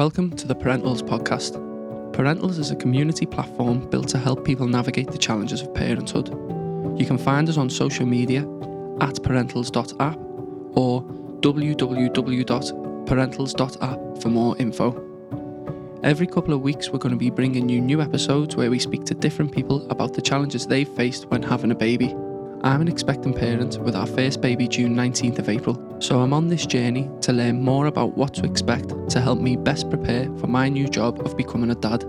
Welcome to the Parentals podcast. Parentals is a community platform built to help people navigate the challenges of parenthood. You can find us on social media at parentals.app or www.parentals.app for more info. Every couple of weeks, we're going to be bringing you new episodes where we speak to different people about the challenges they've faced when having a baby. I'm an expectant parent with our first baby June 19th of April, so I'm on this journey to learn more about what to expect to help me best prepare for my new job of becoming a dad.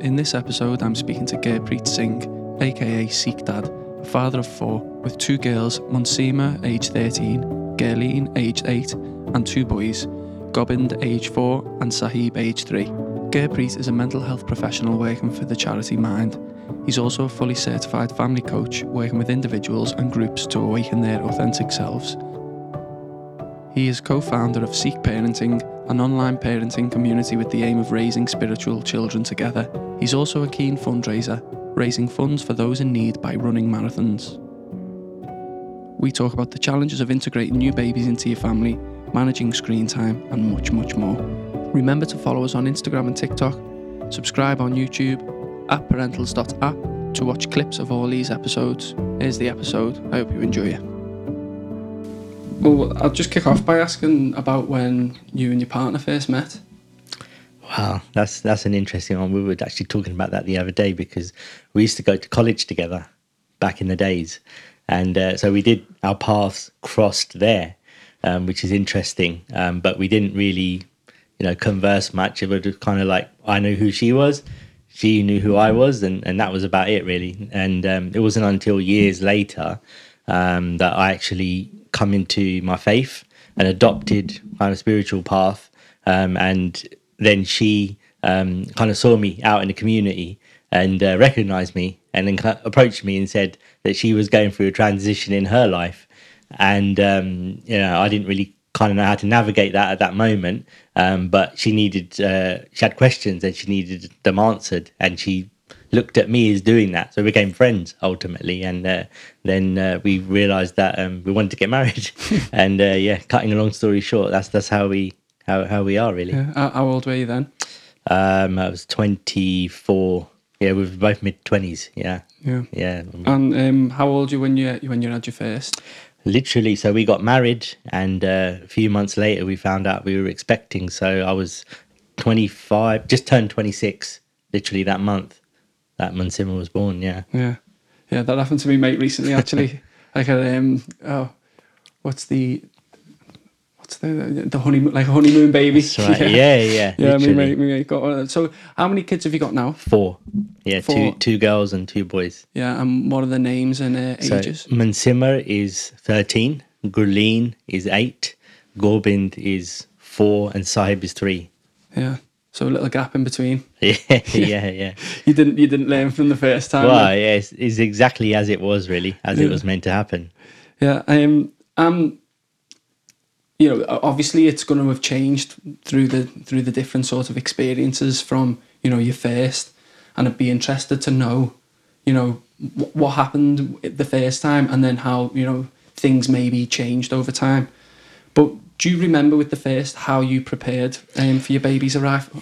In this episode, I'm speaking to Gurpreet Singh, aka Sikh Dad, a father of four, with two girls, Munsimar, aged 13, Gurleen, aged 8, and two boys, Gobind, aged 4, and Saheb, aged 3. Gurpreet is a mental health professional working for the charity Mind. He's also a fully certified family coach working with individuals and groups to awaken their authentic selves. He is co founder of Seek Parenting, an online parenting community with the aim of raising spiritual children together. He's also a keen fundraiser, raising funds for those in need by running marathons. We talk about the challenges of integrating new babies into your family, managing screen time, and much, much more. Remember to follow us on Instagram and TikTok, subscribe on YouTube, at parentals.app to watch clips of all these episodes. Here's the episode. I hope you enjoy it. Well, I'll just kick off by asking about when you and your partner first met. Wow, that's that's an interesting one. We were actually talking about that the other day because we used to go to college together back in the days, and uh, so we did our paths crossed there, um, which is interesting. Um, but we didn't really, you know, converse much. It was kind of like I knew who she was, she knew who I was, and, and that was about it really. And um, it wasn't until years later um, that I actually come into my faith and adopted kind of spiritual path. Um, and then she um, kind of saw me out in the community and uh, recognized me and then approached me and said that she was going through a transition in her life. And, um, you know, I didn't really kind of know how to navigate that at that moment. Um, but she needed, uh, she had questions and she needed them answered, and she looked at me as doing that. So we became friends ultimately, and uh, then uh, we realised that um, we wanted to get married. and uh, yeah, cutting a long story short, that's that's how we how how we are really. Yeah. How old were you then? Um, I was twenty four. Yeah, we were both mid twenties. Yeah. Yeah. Yeah. And um, how old were you when you when you had your first? literally so we got married and uh, a few months later we found out we were expecting so i was 25 just turned 26 literally that month that Munsimar was born yeah. Yeah. Yeah that happened to me mate recently actually. Like um oh what's the what's the the honeymoon like a honeymoon baby? That's right. yeah. Yeah yeah, yeah me mate, me mate got one. so how many kids have you got now? Four. Yeah four. two two girls and two boys. Yeah and what are the names and uh, ages? So is 13 Gurleen is 8 Gobind is 4 and Saheb is 3 yeah so a little gap in between. Yeah, yeah, yeah. you didn't you didn't learn from the first time. Well, yeah, it's, it's, exactly as it was, really, as yeah. it was meant to happen. Yeah, um, um, you know, obviously it's going to have changed through the through the different sort of experiences from you know your first, and I'd be interested to know, you know, what happened the first time, and then how you know things maybe changed over time. But do you remember with the first how you prepared um, for your baby's arrival?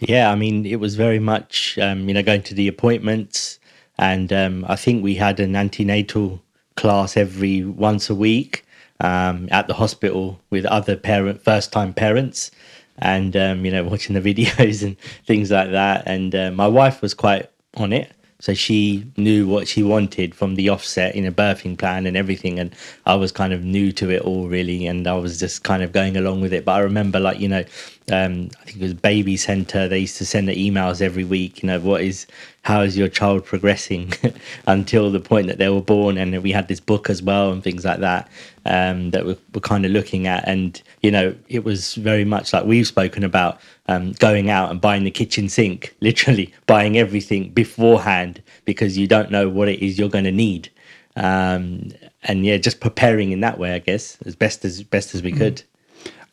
Yeah, I mean, it was very much, um, you know, going to the appointments. And um, I think we had an antenatal class every once a week um, at the hospital with other parent, first time parents. And, um, you know, watching the videos and things like that. And uh, my wife was quite on it. So she knew what she wanted from the offset in a birthing plan and everything. And I was kind of new to it all, really. And I was just kind of going along with it. But I remember, like, you know, um, I think it was Baby Center. They used to send the emails every week, you know, what is, how is your child progressing until the point that they were born. And we had this book as well and things like that um, that we're, we're kind of looking at. And, you know, it was very much like we've spoken about um, going out and buying the kitchen sink, literally buying everything beforehand because you don't know what it is you're going to need. Um, and yeah, just preparing in that way, I guess, as best as best as we mm. could.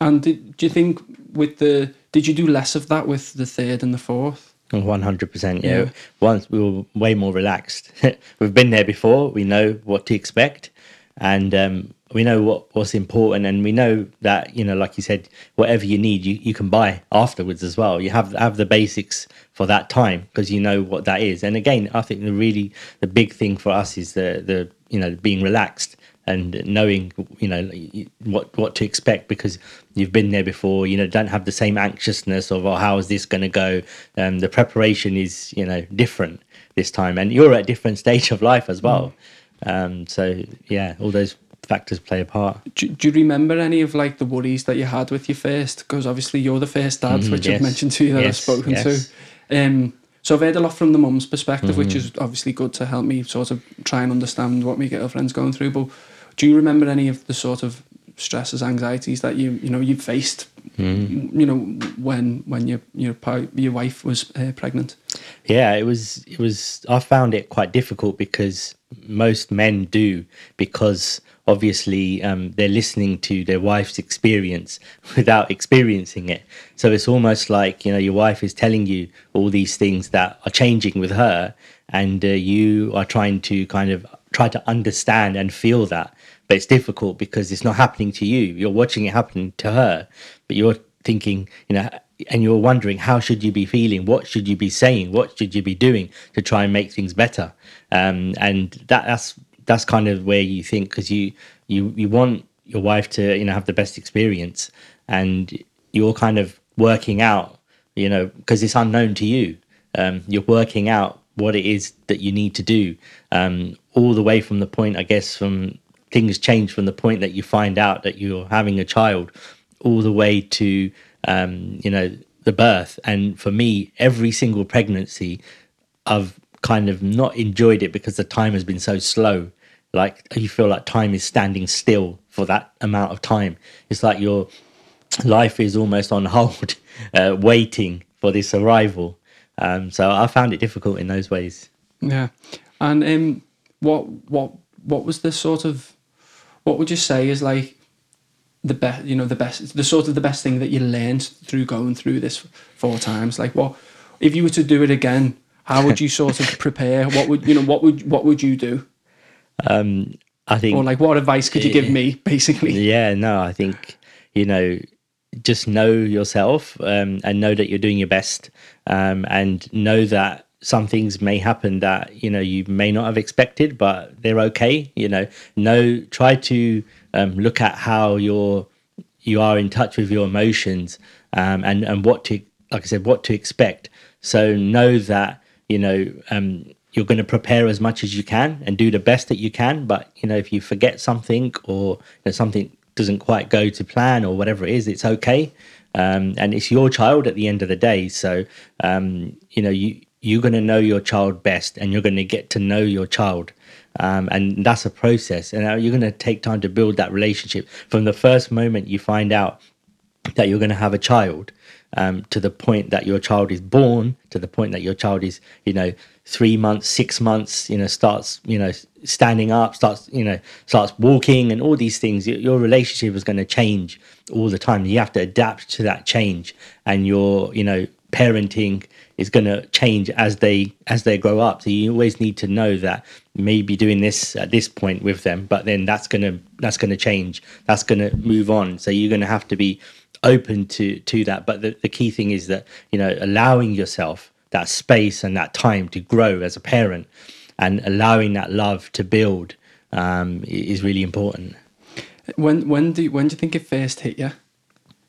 And did, do you think with the did you do less of that with the third and the fourth? One hundred percent. Yeah. Once we were way more relaxed. We've been there before. We know what to expect, and um, we know what what's important and we know that you know like you said whatever you need you, you can buy afterwards as well. You have have the basics for that time because you know what that is. And again i think the really the big thing for us is the the you know being relaxed and knowing you know what what to expect because you've been there before you know don't have the same anxiousness of oh, how is this going to go? Um, the preparation is you know different this time and you're at a different stage of life as well. Mm. um, so yeah all those factors play a part. Do, do, you remember any of like the worries that you had with your first? Because obviously you're the first dad, mm, which yes. I've mentioned to you that yes, I've spoken yes. to. Um, so I've heard a lot from the mum's perspective, mm-hmm. which is obviously good to help me sort of try and understand what my girlfriend's going through. But do you remember any of the sort of stresses, anxieties that you you know you faced? Mm. You know when when your your your wife was uh, pregnant. Yeah, it was it was. I found it quite difficult because most men do because obviously um, they're listening to their wife's experience without experiencing it. So it's almost like you know your wife is telling you all these things that are changing with her, and uh, you are trying to kind of try to understand and feel that. But it's difficult because it's not happening to you. You're watching it happen to her, but you're thinking, you know, and you're wondering how should you be feeling what should you be saying what should you be doing to try and make things better um, and that, that's that's kind of where you think because you you you want your wife to you know have the best experience and you're kind of working out you know because it's unknown to you. Um, you're working out what it is that you need to do um, all the way from the point i guess from things change from the point that you find out that you're having a child all the way to um, you know the birth. And for me every single pregnancy i've kind of not enjoyed it because the time has been so slow like you feel like time is standing still for that amount of time. It's like your life is almost on hold uh, waiting for this arrival. Um, so i found it difficult in those ways. Yeah. And um, what what what was the sort of what would you say is like the best you know the best the sort of the best thing that you learned through going through this four times? Like what if you were to do it again how would you sort of prepare? What would you know what would what would you do um, I think, or like, what advice could you give me, basically? Yeah, no, I think you know, just know yourself um, and know that you're doing your best, um, and know that some things may happen that you know you may not have expected, but they're okay. You know, know try to um, look at how you're you are in touch with your emotions um, and and what to like I said, what to expect. So know that you know um, you're going to prepare as much as you can and do the best that you can. But you know, if you forget something or you know, something doesn't quite go to plan or whatever it is, it's okay. Um, and it's your child at the end of the day. So um, you know, you you're going to know your child best, and you're going to get to know your child. Um, and that's a process, and uh, you're going to take time to build that relationship from the first moment you find out that you're going to have a child um, to the point that your child is born, to the point that your child is, you know, three months, six months, you know, starts, you know, standing up, starts, you know, starts walking and all these things, your relationship is going to change all the time. You have to adapt to that change and your, you know, parenting is going to change as they as they grow up. So you always need to know that maybe doing this at this point with them but then that's going to that's going to change. That's going to move on. So you're going to have to be open to to that. But the, the key thing is that you know allowing yourself that space and that time to grow as a parent and allowing that love to build um, is really important. When when do when do you think it first hit you?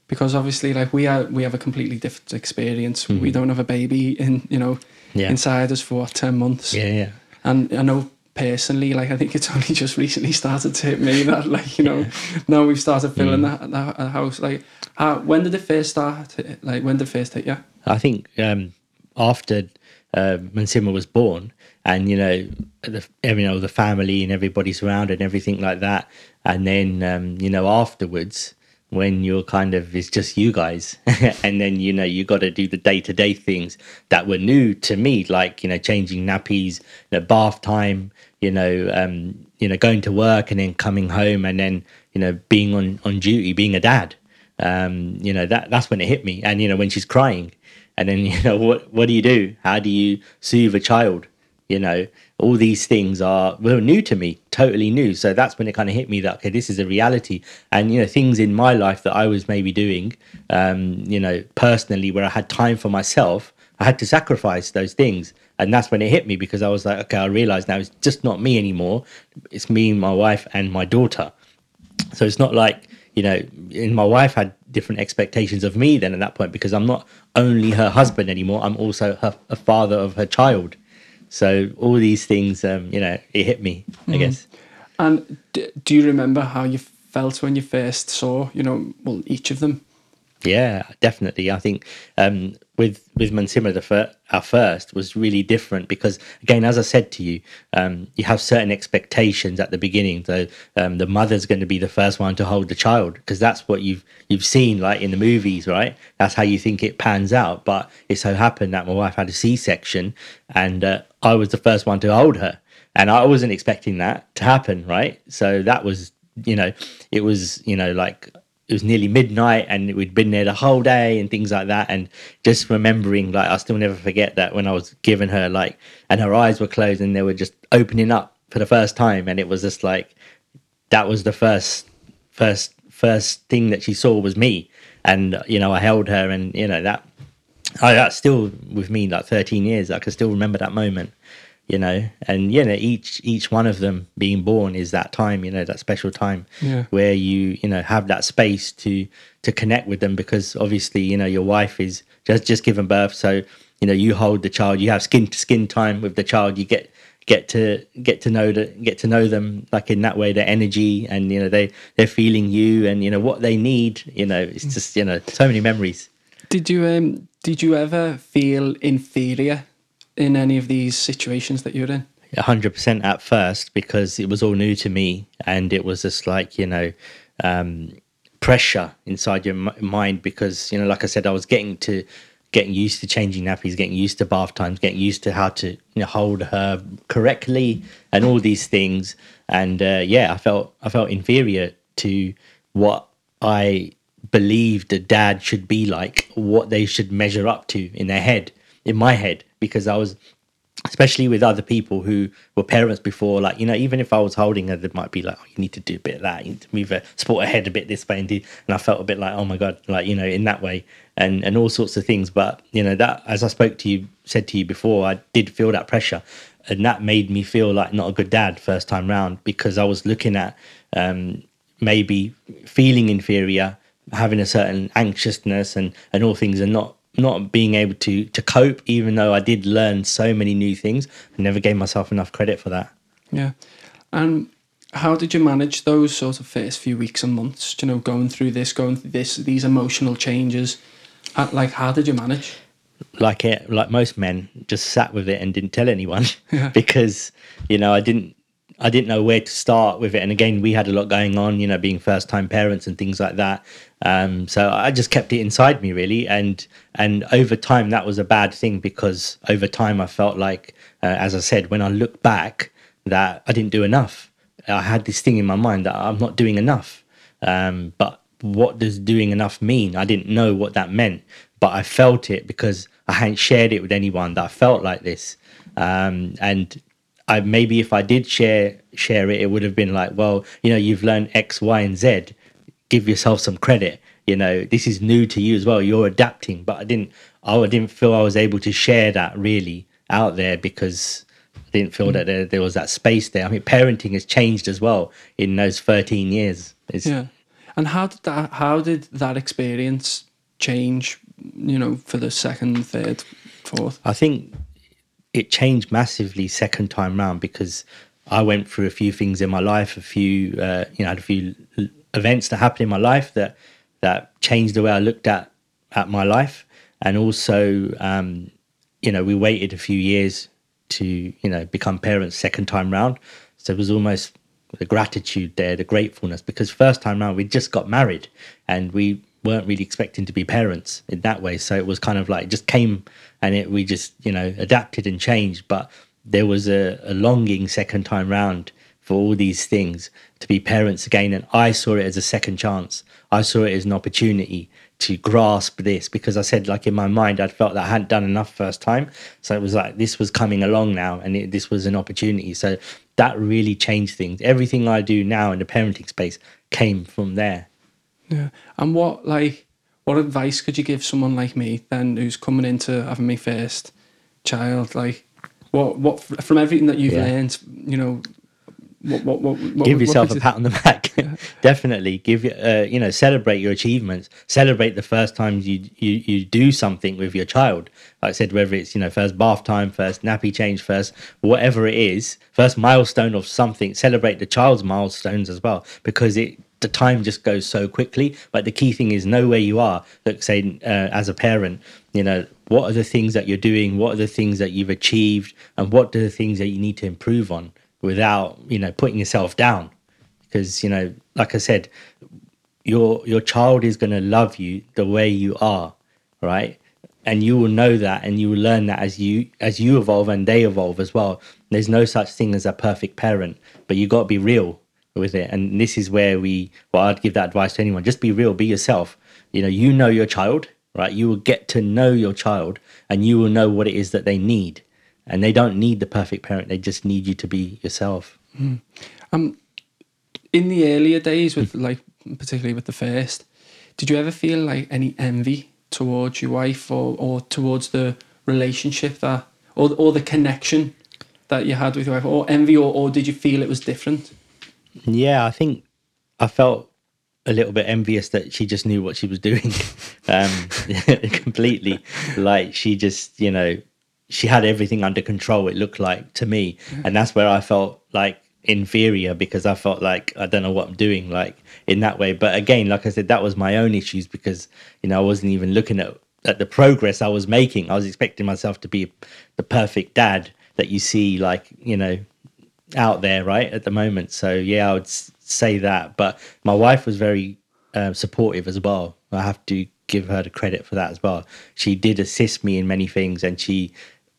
Because obviously, like we are, we have a completely different experience. Mm-hmm. We don't have a baby in you know yeah. inside us for what, ten months. Yeah, yeah. And I know personally, like I think it's only just recently started to hit me that like you know yeah. now we've started filling mm. that, that house. Like, how, when did it first start? Like when did it first hit you? I think um, after uh, Simma was born, and you know, the, you know, the family and everybody surrounded and everything like that, and then um, you know, afterwards, when you're kind of it's just you guys, and then you know, you got to do the day to day things that were new to me, like you know, changing nappies, you know, bath time, you know, um, you know, going to work and then coming home, and then you know, being on on duty, being a dad. Um, you know that that's when it hit me, and you know when she's crying, and then you know what what do you do? How do you soothe a child? you know all these things are were new to me totally new. So that's when it kind of hit me that okay this is a reality. And you know things in my life that i was maybe doing um you know personally where i had time for myself i had to sacrifice those things. And that's when it hit me because i was like okay i realize now it's just not me anymore. It's me my wife and my daughter. So it's not like you know and my wife had different expectations of me then at that point because i'm not only her husband anymore i'm also her, a father of her child. So all these things um you know it hit me i guess. And d- do you remember how you felt when you first saw, you know, well, each of them? Yeah, definitely. I think um, with with Munsimar, the fir- our first was really different because, again, as I said to you, um, you have certain expectations at the beginning. So um, the mother's going to be the first one to hold the child because that's what you've you've seen like in the movies, right? That's how you think it pans out. But it so happened that my wife had a C section, and uh, I was the first one to hold her, and I wasn't expecting that to happen, right? So that was, you know, it was, you know, like it was nearly midnight and we'd been there the whole day and things like that. And just remembering like i still never forget that when i was giving her like and her eyes were closed and they were just opening up for the first time. And it was just like that was the first first first thing that she saw was me. And you know i held her and you know that I, that's still with me like 13 years i can still remember that moment you know and you know each each one of them being born is that time you know that special time Yeah. where you you know have that space to to connect with them because obviously you know your wife is just just given birth so you know you hold the child you have skin to skin time with the child you get get to get to know the get to know them like in that way their energy and you know they they're feeling you and you know what they need you know it's just you know so many memories Did you um did you ever feel inferior in any of these situations that you're in? hundred percent at first because it was all new to me, and it was just like you know um, pressure inside your mind because you know, like I said, I was getting to getting used to changing nappies, getting used to bath times, getting used to how to you know, hold her correctly, and all these things. And uh, yeah, I felt I felt inferior to what I believed a dad should be like, what they should measure up to in their head, in my head, because I was especially with other people who were parents before like you know even if i was holding her they might be like oh, you need to do a bit of that. You need to move her support her head a bit this way and and i felt a bit like oh my god like you know in that way and and all sorts of things. But you know that as i spoke to you said to you before i did feel that pressure and that made me feel like not a good dad first time round because i was looking at um maybe feeling inferior having a certain anxiousness and and all things and not not being able to to cope even though i did learn so many new things i never gave myself enough credit for that Yeah. And how did you manage those sort of first few weeks and months? You know, going through this, going through this, these emotional changes. Uh, like, how did you manage? like it like most men just sat with it and didn't tell anyone Yeah. because you know i didn't i didn't know where to start with it and again we had a lot going on you know being first time parents and things like that um so i just kept it inside me really. And and over time that was a bad thing because over time i felt like uh, as i said when i look back that i didn't do enough. I had this thing in my mind that i'm not doing enough. Um but what does doing enough mean? I didn't know what that meant but i felt it because i hadn't shared it with anyone that i felt like this. Um and I maybe if I did share share it, it would have been like, well, you know, you've learned X, Y, and Z. Give yourself some credit. You know, this is new to you as well. You're adapting, but I didn't. I didn't feel I was able to share that really out there because I didn't feel that there, there was that space there. I mean, parenting has changed as well in those 13 years. It's, Yeah. And how did that? How did that experience change? You know, for the second, third, fourth. I think it changed massively second time round because I went through a few things in my life, a few uh, you know, had a few events that happened in my life that that changed the way I looked at at my life, and also um, you know we waited a few years to you know become parents second time round, so it was almost the gratitude there, the gratefulness because first time round we just got married and we weren't really expecting to be parents in that way. So it was kind of like just came and it we just you know adapted and changed. But there was a, a longing second time round for all these things to be parents again, and I saw it as a second chance. I saw it as an opportunity to grasp this because I said like in my mind I'd felt that I hadn't done enough first time, so it was like this was coming along now, and it, this was an opportunity. So that really changed things. Everything I do now in the parenting space came from there. Yeah. And what like what advice could you give someone like me then who's coming into having my first child? Like what what from everything that you've Yeah. learned, you know, what what what, give yourself a pat on the back. Definitely. Give you uh, you know celebrate your achievements. Celebrate the first times you, you you do something with your child. Like i said whether it's you know first bath time first nappy change first whatever it is first milestone of something celebrate the child's milestones as well because it the time just goes so quickly. But the key thing is know where you are. Like say uh, as a parent you know what are the things that you're doing? What are the things that you've achieved? And what are the things that you need to improve on without you know putting yourself down. Because you know like i said your your child is going to love you the way you are right? And you will know that and you will learn that as you as you evolve and they evolve as well. There's no such thing as a perfect parent but you got to be real with it. And this is where we well i'd give that advice to anyone. Just be real be yourself. You know you know your child right? You will get to know your child and you will know what it is that they need and they don't need the perfect parent they just need you to be yourself. Um, in the earlier days, with like particularly with the first, did you ever feel like any envy towards your wife or, or towards the relationship that or or the connection that you had with your wife, or envy, or, or did you feel it was different? Yeah, I think I felt a little bit envious that she just knew what she was doing. Um, completely. Like she just, you know, she had everything under control, it looked like to me. And that's where I felt like inferior because I felt like I don't know what I'm doing, like in that way. But again, like I said, that was my own issues because, you know, I wasn't even looking at, at the progress I was making. I was expecting myself to be the perfect dad that you see, like, you know, out there right at the moment so yeah i would say that but my wife was very um, supportive as well i have to give her the credit for that as well she did assist me in many things and she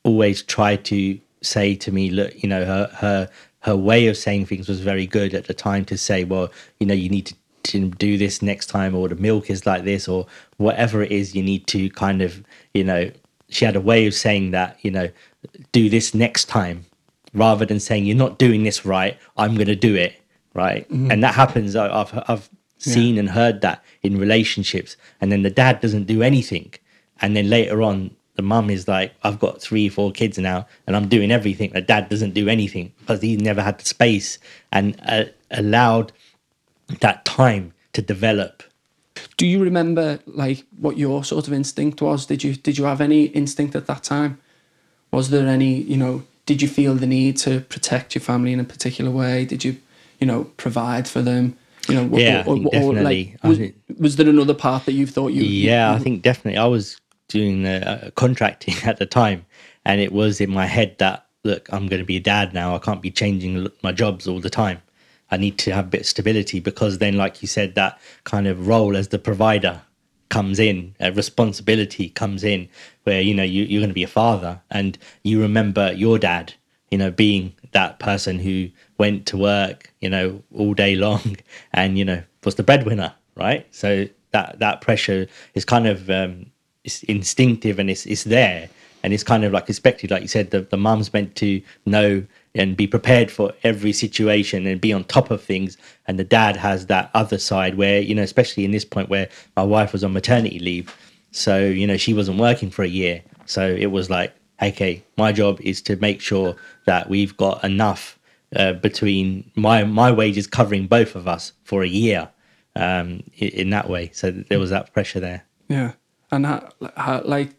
always tried to say to me look you know her her her way of saying things was very good at the time to say well you know you need to to do this next time or the milk is like this or whatever it is you need to kind of you know she had a way of saying that you know do this next time rather than saying you're not doing this right i'm going to do it right? Mm-hmm. And that happens i've i've seen and heard that in relationships. And then the dad doesn't do anything. And then later on the mum is like i've got three four kids now and i'm doing everything the dad doesn't do anything because he never had the space and uh, allowed that time to develop Do you remember like what your sort of instinct was? Did you did you have any instinct at that time? Was there any you know? Did you feel the need to protect your family in a particular way? Did you you know provide for them? You know, Yeah, I think definitely. I was, was there another part that you thought you? Yeah, I think definitely. I was doing uh, contracting at the time, and it was in my head that look, I'm going to be a dad now. I can't be changing my jobs all the time. I need to have a bit of stability because then, like you said, that kind of role as the provider comes in, a responsibility comes in, where you know you, you're going to be a father, and you remember your dad, you know, being that person who went to work, you know, all day long, and you know was the breadwinner, right? So that that pressure is kind of um, it's instinctive and it's it's there. And it's kind of like expected like you said the, the mum's meant to know and be prepared for every situation and be on top of things. And the dad has that other side where you know especially in this point where my wife was on maternity leave. So you know she wasn't working for a year. So it was like okay my job is to make sure that we've got enough uh, between my my wages covering both of us for a year um in, in that way. So there was that pressure there. Yeah, and how, how, like,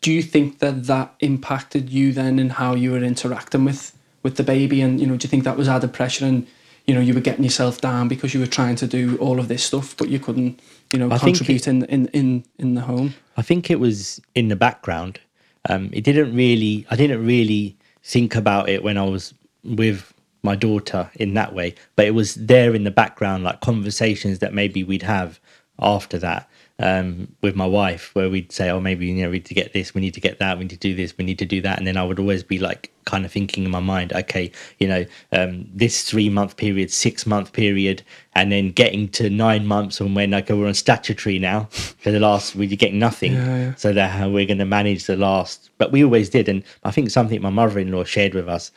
do you think that that impacted you then in how you were interacting with with the baby, and you know, do you think that was added pressure, and you know, you were getting yourself down because you were trying to do all of this stuff, but you couldn't, you know, I think contribute in, in in in the home? I think it was in the background. Um, it didn't really. I didn't really think about it when I was with my daughter in that way, but it was there in the background, like conversations that maybe we'd have after that. Um, with my wife where we'd say, oh, maybe, you know, we need to get this, we need to get that, we need to do this, we need to do that. And then I would always be like kind of thinking in my mind, okay, you know, um, this three month period, six month period, and then getting to nine months and when like we're on statutory now for the last, we're getting nothing. Yeah, yeah. So that how we're going to manage the last, but we always did. And I think something my mother in law shared with us,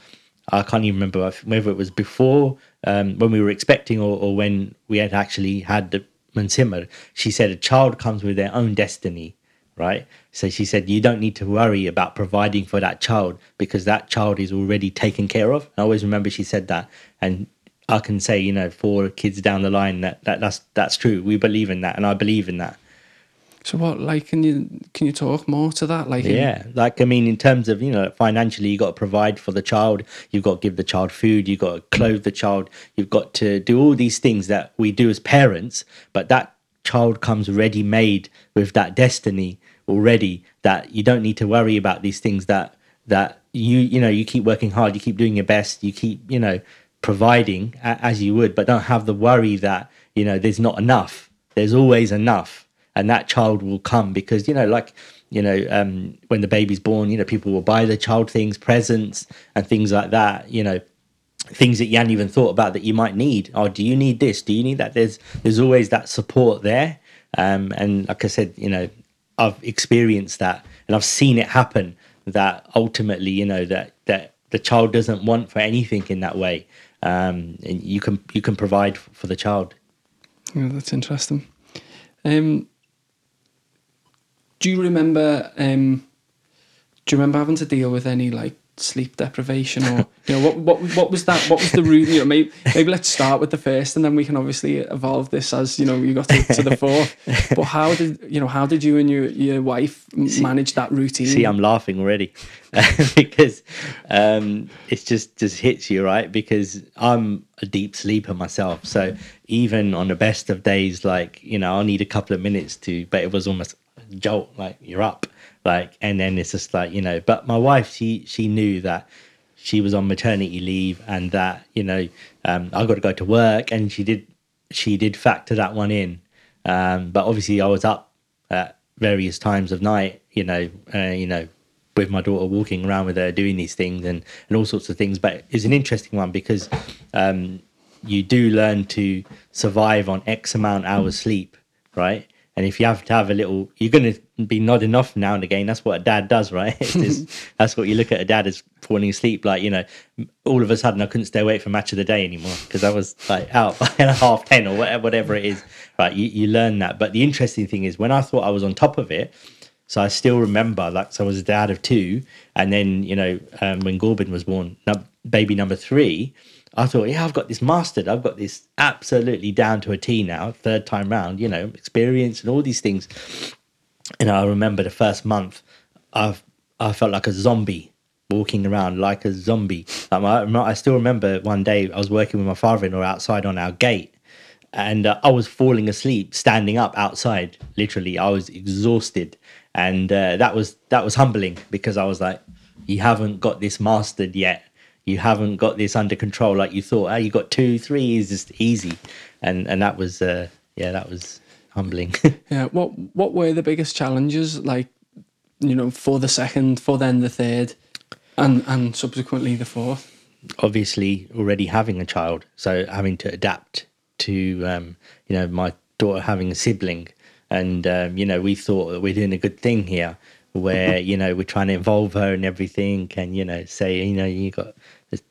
I can't even remember whether it was before um, when we were expecting or, or when we had actually had the Munsimar, she said a child comes with their own destiny, right? So she said you don't need to worry about providing for that child because that child is already taken care of. I always remember she said that, and I can say you know for kids down the line that, that that's that's true. We believe in that, and I believe in that. So what like can you can you talk more to that? Like in- Yeah, like I mean, in terms of you know financially, you got to provide for the child. You've got to give the child food. You've got to clothe the child. You've got to do all these things that we do as parents. But that child comes ready made with that destiny already. That you don't need to worry about these things. That that you you know you keep working hard. You keep doing your best. You keep you know providing as you would, but don't have the worry that you know there's not enough. There's always enough and that child will come because you know like you know um, when the baby's born you know people will buy the child things presents and things like that you know things that you hadn't even thought about that you might need. Oh do you need this? Do you need that? There's there's always that support there. Um, and like i said you know i've experienced that and i've seen it happen that ultimately you know that that the child doesn't want for anything in that way. Um, and you can you can provide for the child. Yeah, that's interesting. Um, do you remember? Um, do you remember having to deal with any like sleep deprivation or you know what what what was that? What was the route? You know, maybe maybe let's start with the first, and then we can obviously evolve this as you know you got to, to the fourth. But how did you know? How did you and your your wife m- manage that routine? See, I'm laughing already because um, it's just just hits you right because I'm a deep sleeper myself. So even on the best of days, like you know, I'll need a couple of minutes to, but it was almost jolt. Like you're up, like, and then it's just like you know. But my wife, she she knew that she was on maternity leave and that you know um, I got to go to work, and she did she did factor that one in. Um, but obviously, I was up at various times of night, you know, uh, you know, with my daughter walking around with her doing these things and and all sorts of things. But it's an interesting one because um, you do learn to survive on X amount hours sleep, right? And if you have to have a little, you're going to be nodding off now and again. That's what a dad does, right? It's just, that's what you look at a dad as falling asleep. Like, you know, all of a sudden I couldn't stay awake for match of the day anymore because I was like out by half 10 or whatever, whatever it is. Right. You, you learn that. But the interesting thing is when I thought I was on top of it, so I still remember, like, so I was a dad of two, and then you know, um, when Gobind was born, baby number three, I thought, yeah, I've got this mastered. I've got this absolutely down to a T now. Third time round, you know, experience and all these things. And I remember the first month, I've I felt like a zombie walking around like a zombie. I, I still remember one day I was working with my father-in-law outside on our gate, and uh, I was falling asleep standing up outside. Literally, I was exhausted, and uh, that was that was humbling because I was like, "You haven't got this mastered yet. You haven't got this under control like you thought. Oh, you got two, three is just easy," and and that was uh, yeah, that was humbling. Yeah. What What were the biggest challenges? Like, you know, for the second, for then the third, and and subsequently the fourth. obviously already having a child, so having to adapt to um, you know my daughter having a sibling, and um, you know we thought that we're doing a good thing here, where you know we're trying to involve her and everything, and you know say you know you got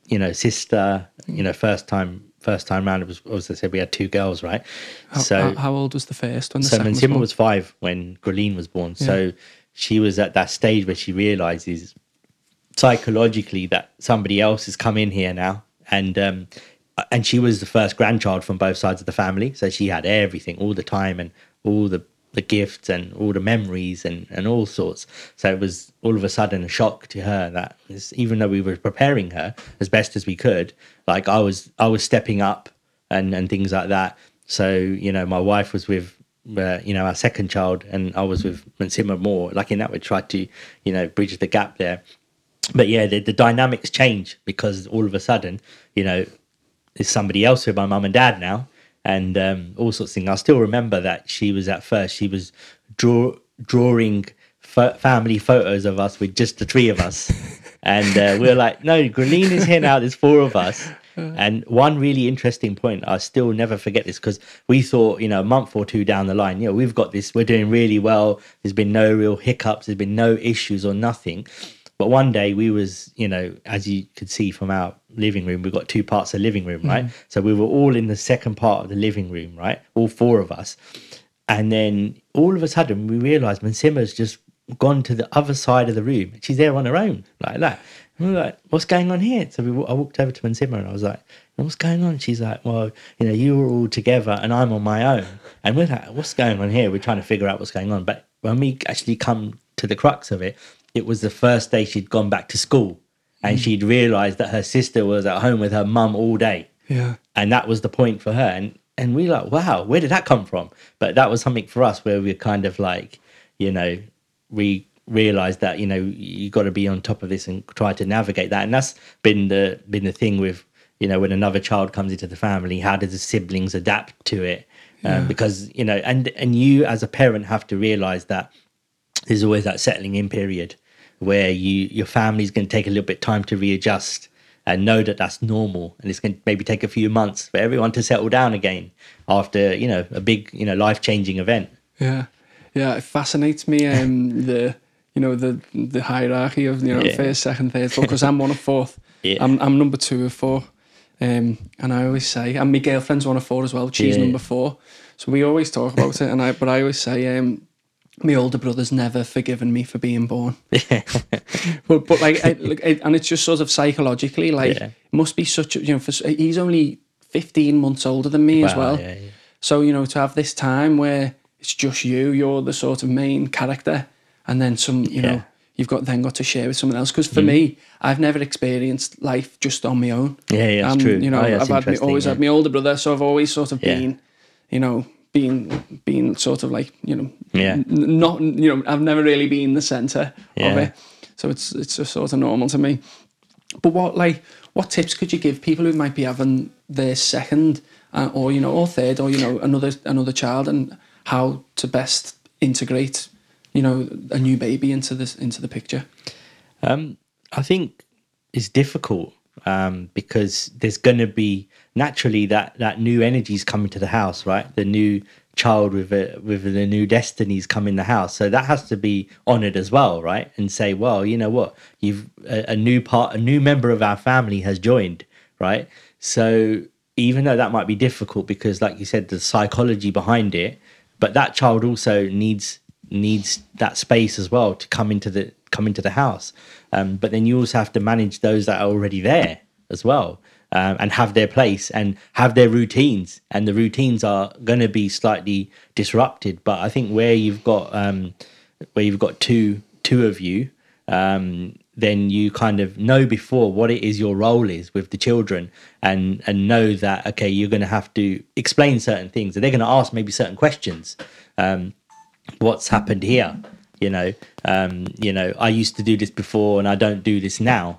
you know sister, you know first time first time round it was as I said we had two girls right, How, so how, old was the first when the so second was born? was five when Gurleen was born. So she was at that stage where she realizes psychologically that somebody else has come in here now, and um, and she was the first grandchild from both sides of the family. So she had everything all the time and all the the gifts and all the memories and and all sorts. So it was all of a sudden a shock to her that even though we were preparing her as best as we could, like I was I was stepping up and and things like that. So you know, my wife was with uh, you know our second child, and I was with Munsimar more. Like in that, we tried to you know bridge the gap there. But yeah, the, the dynamics change because all of a sudden, you know, there's somebody else with my mum and dad now, and um, all sorts of things. I still remember that she was at first she was draw drawing fo- family photos of us with just the three of us, and uh, we were like, no, Gurleen is here now. There's four of us. And one really interesting point, I still never forget this because we thought, you know, a month or two down the line, you know, we've got this, we're doing really well. There's been no real hiccups, there's been no issues or nothing. But one day we was, you know, as you could see from our living room, we've got two parts of living room, right? Mm-hmm. So we were all in the second part of the living room, right? All four of us. And then all of a sudden we realized Munsimar's just gone to the other side of the room. She's there on her own, like that. And we were like, what's going on here? So we, I walked over to Munsimar and I was like, what's going on? She's like, well, you know, you were all together and I'm on my own. And we're like, what's going on here? We're trying to figure out what's going on. But when we actually come to the crux of it, it was the first day she'd gone back to school and she'd realized that her sister was at home with her mum all day. Yeah. and that was the point for her and and we like wow where did that come from? But that was something for us where we kind of like you know we realized that you know you got to be on top of this and try to navigate that. And that's been the been the thing with you know when another child comes into the family how does the siblings adapt to it? Um, because you know and and you as a parent have to realize that there's always that settling in period where you your family's going to take a little bit time to readjust and know that that's normal and it's going to maybe take a few months for everyone to settle down again after you know a big you know life changing event Yeah, yeah. It fascinates me. Um, the you know the the hierarchy of you know Yeah. first, second, third, fourth. Because I'm one of fourth. Yeah. I'm I'm number two of four. Um, and I always say, and my girlfriend's one of four as well. She's Yeah. number four. So we always talk about it. And I, but I always say, um, my older brother's never forgiven me for being born. Yeah. but but like, I, like I, and it's just sort of psychologically, like, Yeah. it must be such a you know. For, he's only fifteen months older than me as well. yeah, yeah. So, you know, to have this time where it's just you, you're the sort of main character, and then some, you know, you've got then got to share with someone else. Because for me, I've never experienced life just on my own. Yeah, yeah, that's Um, true. You know, Oh, yeah, I've had me, always had my older brother, so I've always sort of been, you know, being being sort of like, you know, Yeah. n- not, you know, I've never really been the center of it. So it's it's just sort of normal to me. But what like what tips could you give people who might be having their second uh, or you know or third or you know another another child and how to best integrate you know a new baby into this into the picture? Um, I think it's difficult um, because there's going to be naturally that that new energy is coming to the house, right? The new child with a, with the new destinies come in the house, so that has to be honored as well, right? And say, well, you know what, you've a, a new part, a new member of our family has joined, right? So even though that might be difficult because, like you said, the psychology behind it, but that child also needs needs that space as well to come into the come into the house. Um, but then you also have to manage those that are already there as well. Um, and have their place and have their routines, and the routines are going to be slightly disrupted. But I think where you've got um, where you've got two two of you, um, then you kind of know before what it is your role is with the children, and and know that okay, you're going to have to explain certain things, and they're going to ask maybe certain questions. Um, what's happened here you know um you know i used to do this before and i don't do this now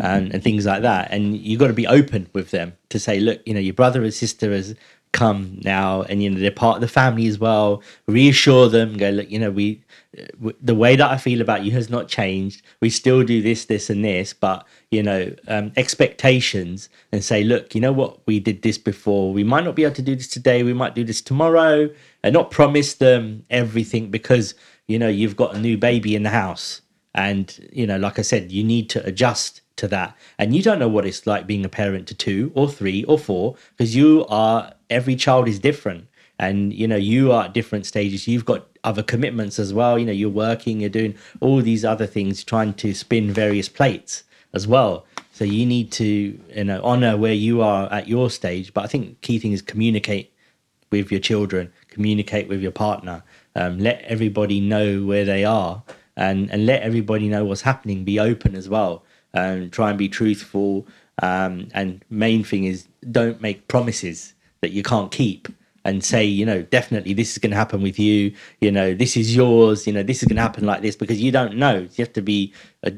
and, and things like that. And you've got to be open with them to say look you know your brother and sister has come now and you know they're part of the family as well. Reassure them go look you know we w- the way that i feel about you has not changed. We still do this this and this but you know um, expectations and say look you know what? We did this before. We might not be able to do this today. We might do this tomorrow. And not promise them everything because you know you've got a new baby in the house. And you know like i said you need to adjust to that. And you don't know what it's like being a parent to two or three or four because you are every child is different. And you know you are at different stages. You've got other commitments as well. You know you're working you're doing all these other things trying to spin various plates as well. So you need to you know honor where you are at your stage. But i think key thing is communicate with your children, communicate with your partner, um, let everybody know where they are, and and let everybody know what's happening. Be open as well, um, try and be truthful. Um, and main thing is don't make promises that you can't keep. And say, you know, definitely this is going to happen with you. You know, this is yours. You know, this is going to happen like this because you don't know. You have to be uh,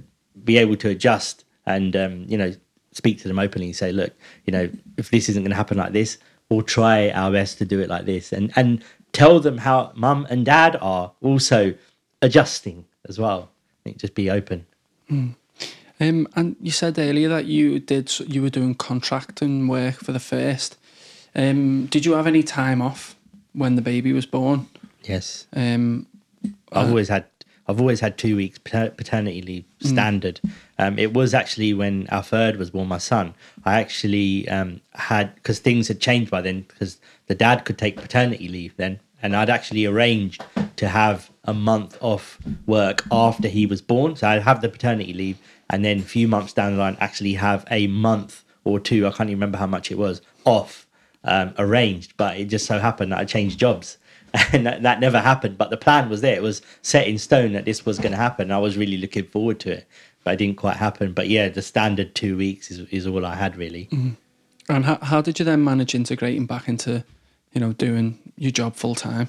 be able to adjust and um, you know speak to them openly and say, look, you know, if this isn't going to happen like this, we'll try our best to do it like this and and tell them how mum and dad are also adjusting as well I think just be open Um, and you said earlier that you did you were doing contracting work for the first. Um, did you have any time off when the baby was born? yes Um, I've always had I've always had two weeks paternity leave standard. Um, it was actually when our third was born, my son. I actually um, had because things had changed by then because the dad could take paternity leave then, and I'd actually arranged to have a month off work after he was born. So I'd have the paternity leave, and then a few months down the line, actually have a month or two. I can't even remember how much it was off um, arranged, but it just so happened that I changed jobs. And that, that never happened, but the plan was there. It was set in stone that this was going to happen. I was really looking forward to it, but it didn't quite happen. But yeah, the standard two weeks is, is all I had really. and how, how did you then manage integrating back into, you know, doing your job full time?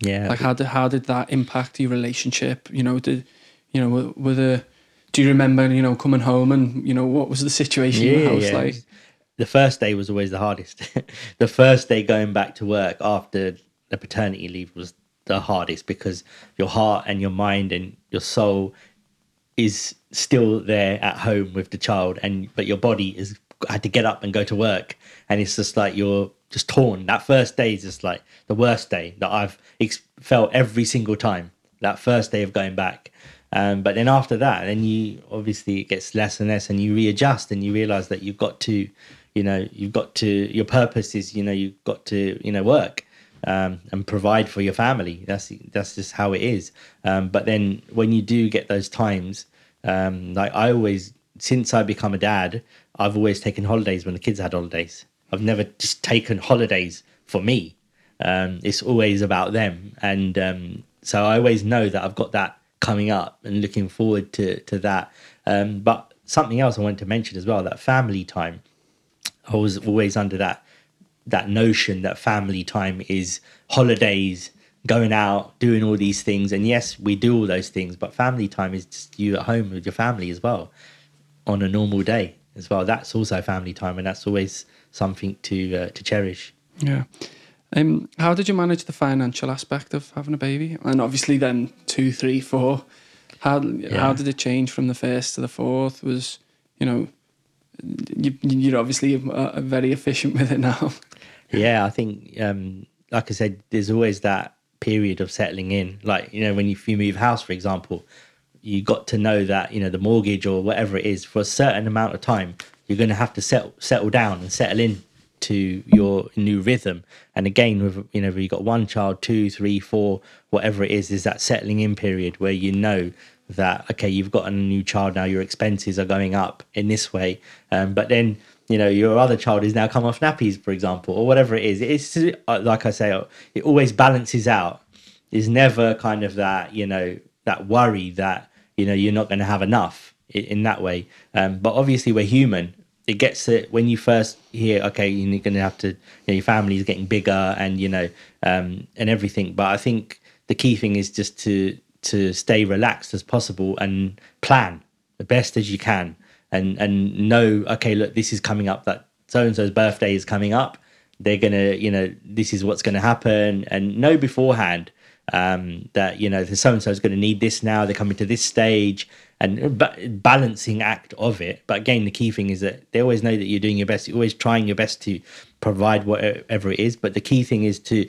Yeah, Like how did how did that impact your relationship? You know, did you know were, were the do you remember you know coming home and you know what was the situation in the house like? The first day was always the hardest. the first day going back to work after the paternity leave was the hardest because your heart and your mind and your soul is still there at home with the child and but your body is had to get up and go to work. And it's just like you're just torn. That first day is just like the worst day that i've ex- felt every single time. That first day of going back um, but then after that then you obviously it gets less and less and you readjust and you realize that you've got to you know you've got to your purpose is you know you've got to you know work um, and provide for your family. That's that's just how it is. Um, but then when you do get those times, um, like I always, since I become a dad, I've always taken holidays when the kids had holidays. I've never just taken holidays for me. Um, it's always about them, and um, so I always know that I've got that coming up and looking forward to to that. Um, but something else I wanted to mention as well that family time. I was always under that that notion that family time is holidays, going out, doing all these things. And yes, we do all those things, but family time is just you at home with your family as well on a normal day as well. That's also family time, and that's always something to uh, to cherish. Yeah. Um, how did you manage the financial aspect of having a baby? And obviously, then two, three, four. How how did it change from the first to the fourth? Was you know, you, you're obviously uh, very efficient with it now. Yeah, I think, um, like I said, there's always that period of settling in. Like you know, when you, you move house, for example, you got to know that you know the mortgage or whatever it is for a certain amount of time, you're going to have to settle settle down and settle in to your new rhythm. And again, with you know, you got one child, two, three, four, whatever it is, is that settling in period where you know that okay, you've got a new child now, your expenses are going up in this way, um, but then you know your other child is now come off nappies, for example, or whatever it is. It's uh, like I say, it always balances out. Is never kind of that you know that worry that you know you're not going to have enough in that way. Um, but obviously, we're human. It gets it when you first hear, okay, you're going to have to, you know, your family is getting bigger and you know, um, and everything. But I think the key thing is just to to stay relaxed as possible and plan the best as you can, and and know, okay, look, this is coming up. That so and so's birthday is coming up. They're gonna, you know, this is what's going to happen, and know beforehand um, that you know so and so is going to need this now. They're coming to this stage, and ba- balancing act of it. But again, the key thing is that they always know that you're doing your best. You're always trying your best to provide whatever it is. But the key thing is to,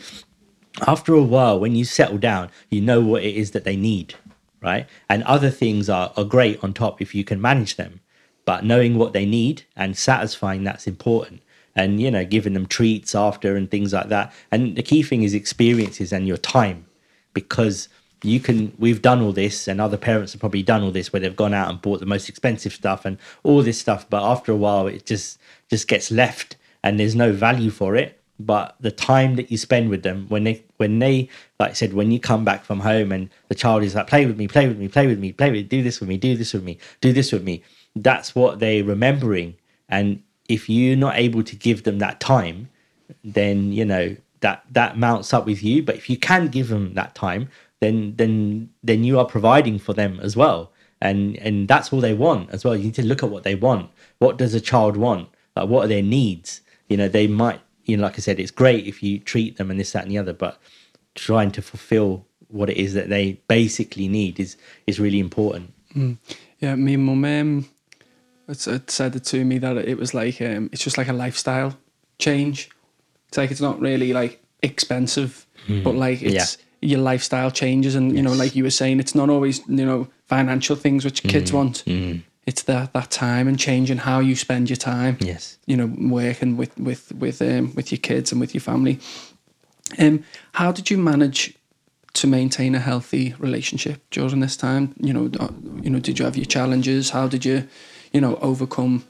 after a while, when you settle down, you know what it is that they need, right? And other things are are great on top if you can manage them. But knowing what they need and satisfying that's important and you know giving them treats after and things like that and the key thing is experiences and your time because you can we've done all this and other parents have probably done all this where they've gone out and bought the most expensive stuff and all this stuff but after a while it just just gets left and there's no value for it. But the time that you spend with them when they when they like I said when you come back from home and the child is like play with me play with me play with me play with me, do this with me do this with me do this with me that's what they're remembering. And if you're not able to give them that time then you know that that mounts up with you. But if you can give them that time then then then you are providing for them as well. And and that's all they want as well. You need to look at what they want. What does a child want? Like what are their needs? You know they might you know, like I said, it's great if you treat them and this, that, and the other, but trying to fulfill what it is that they basically need is is really important. Yeah, me mum um, it's, it said it to me that it was like um, it's just like a lifestyle change. It's like it's not really like expensive, but like it's your lifestyle changes, and you know, like you were saying, it's not always you know financial things which kids want. It's that that time and changing how you spend your time. Yes. you know, working with with with um, with your kids and with your family. Um, how did you manage to maintain a healthy relationship during this time? You know, uh, you know, did you have your challenges? How did you, you know, overcome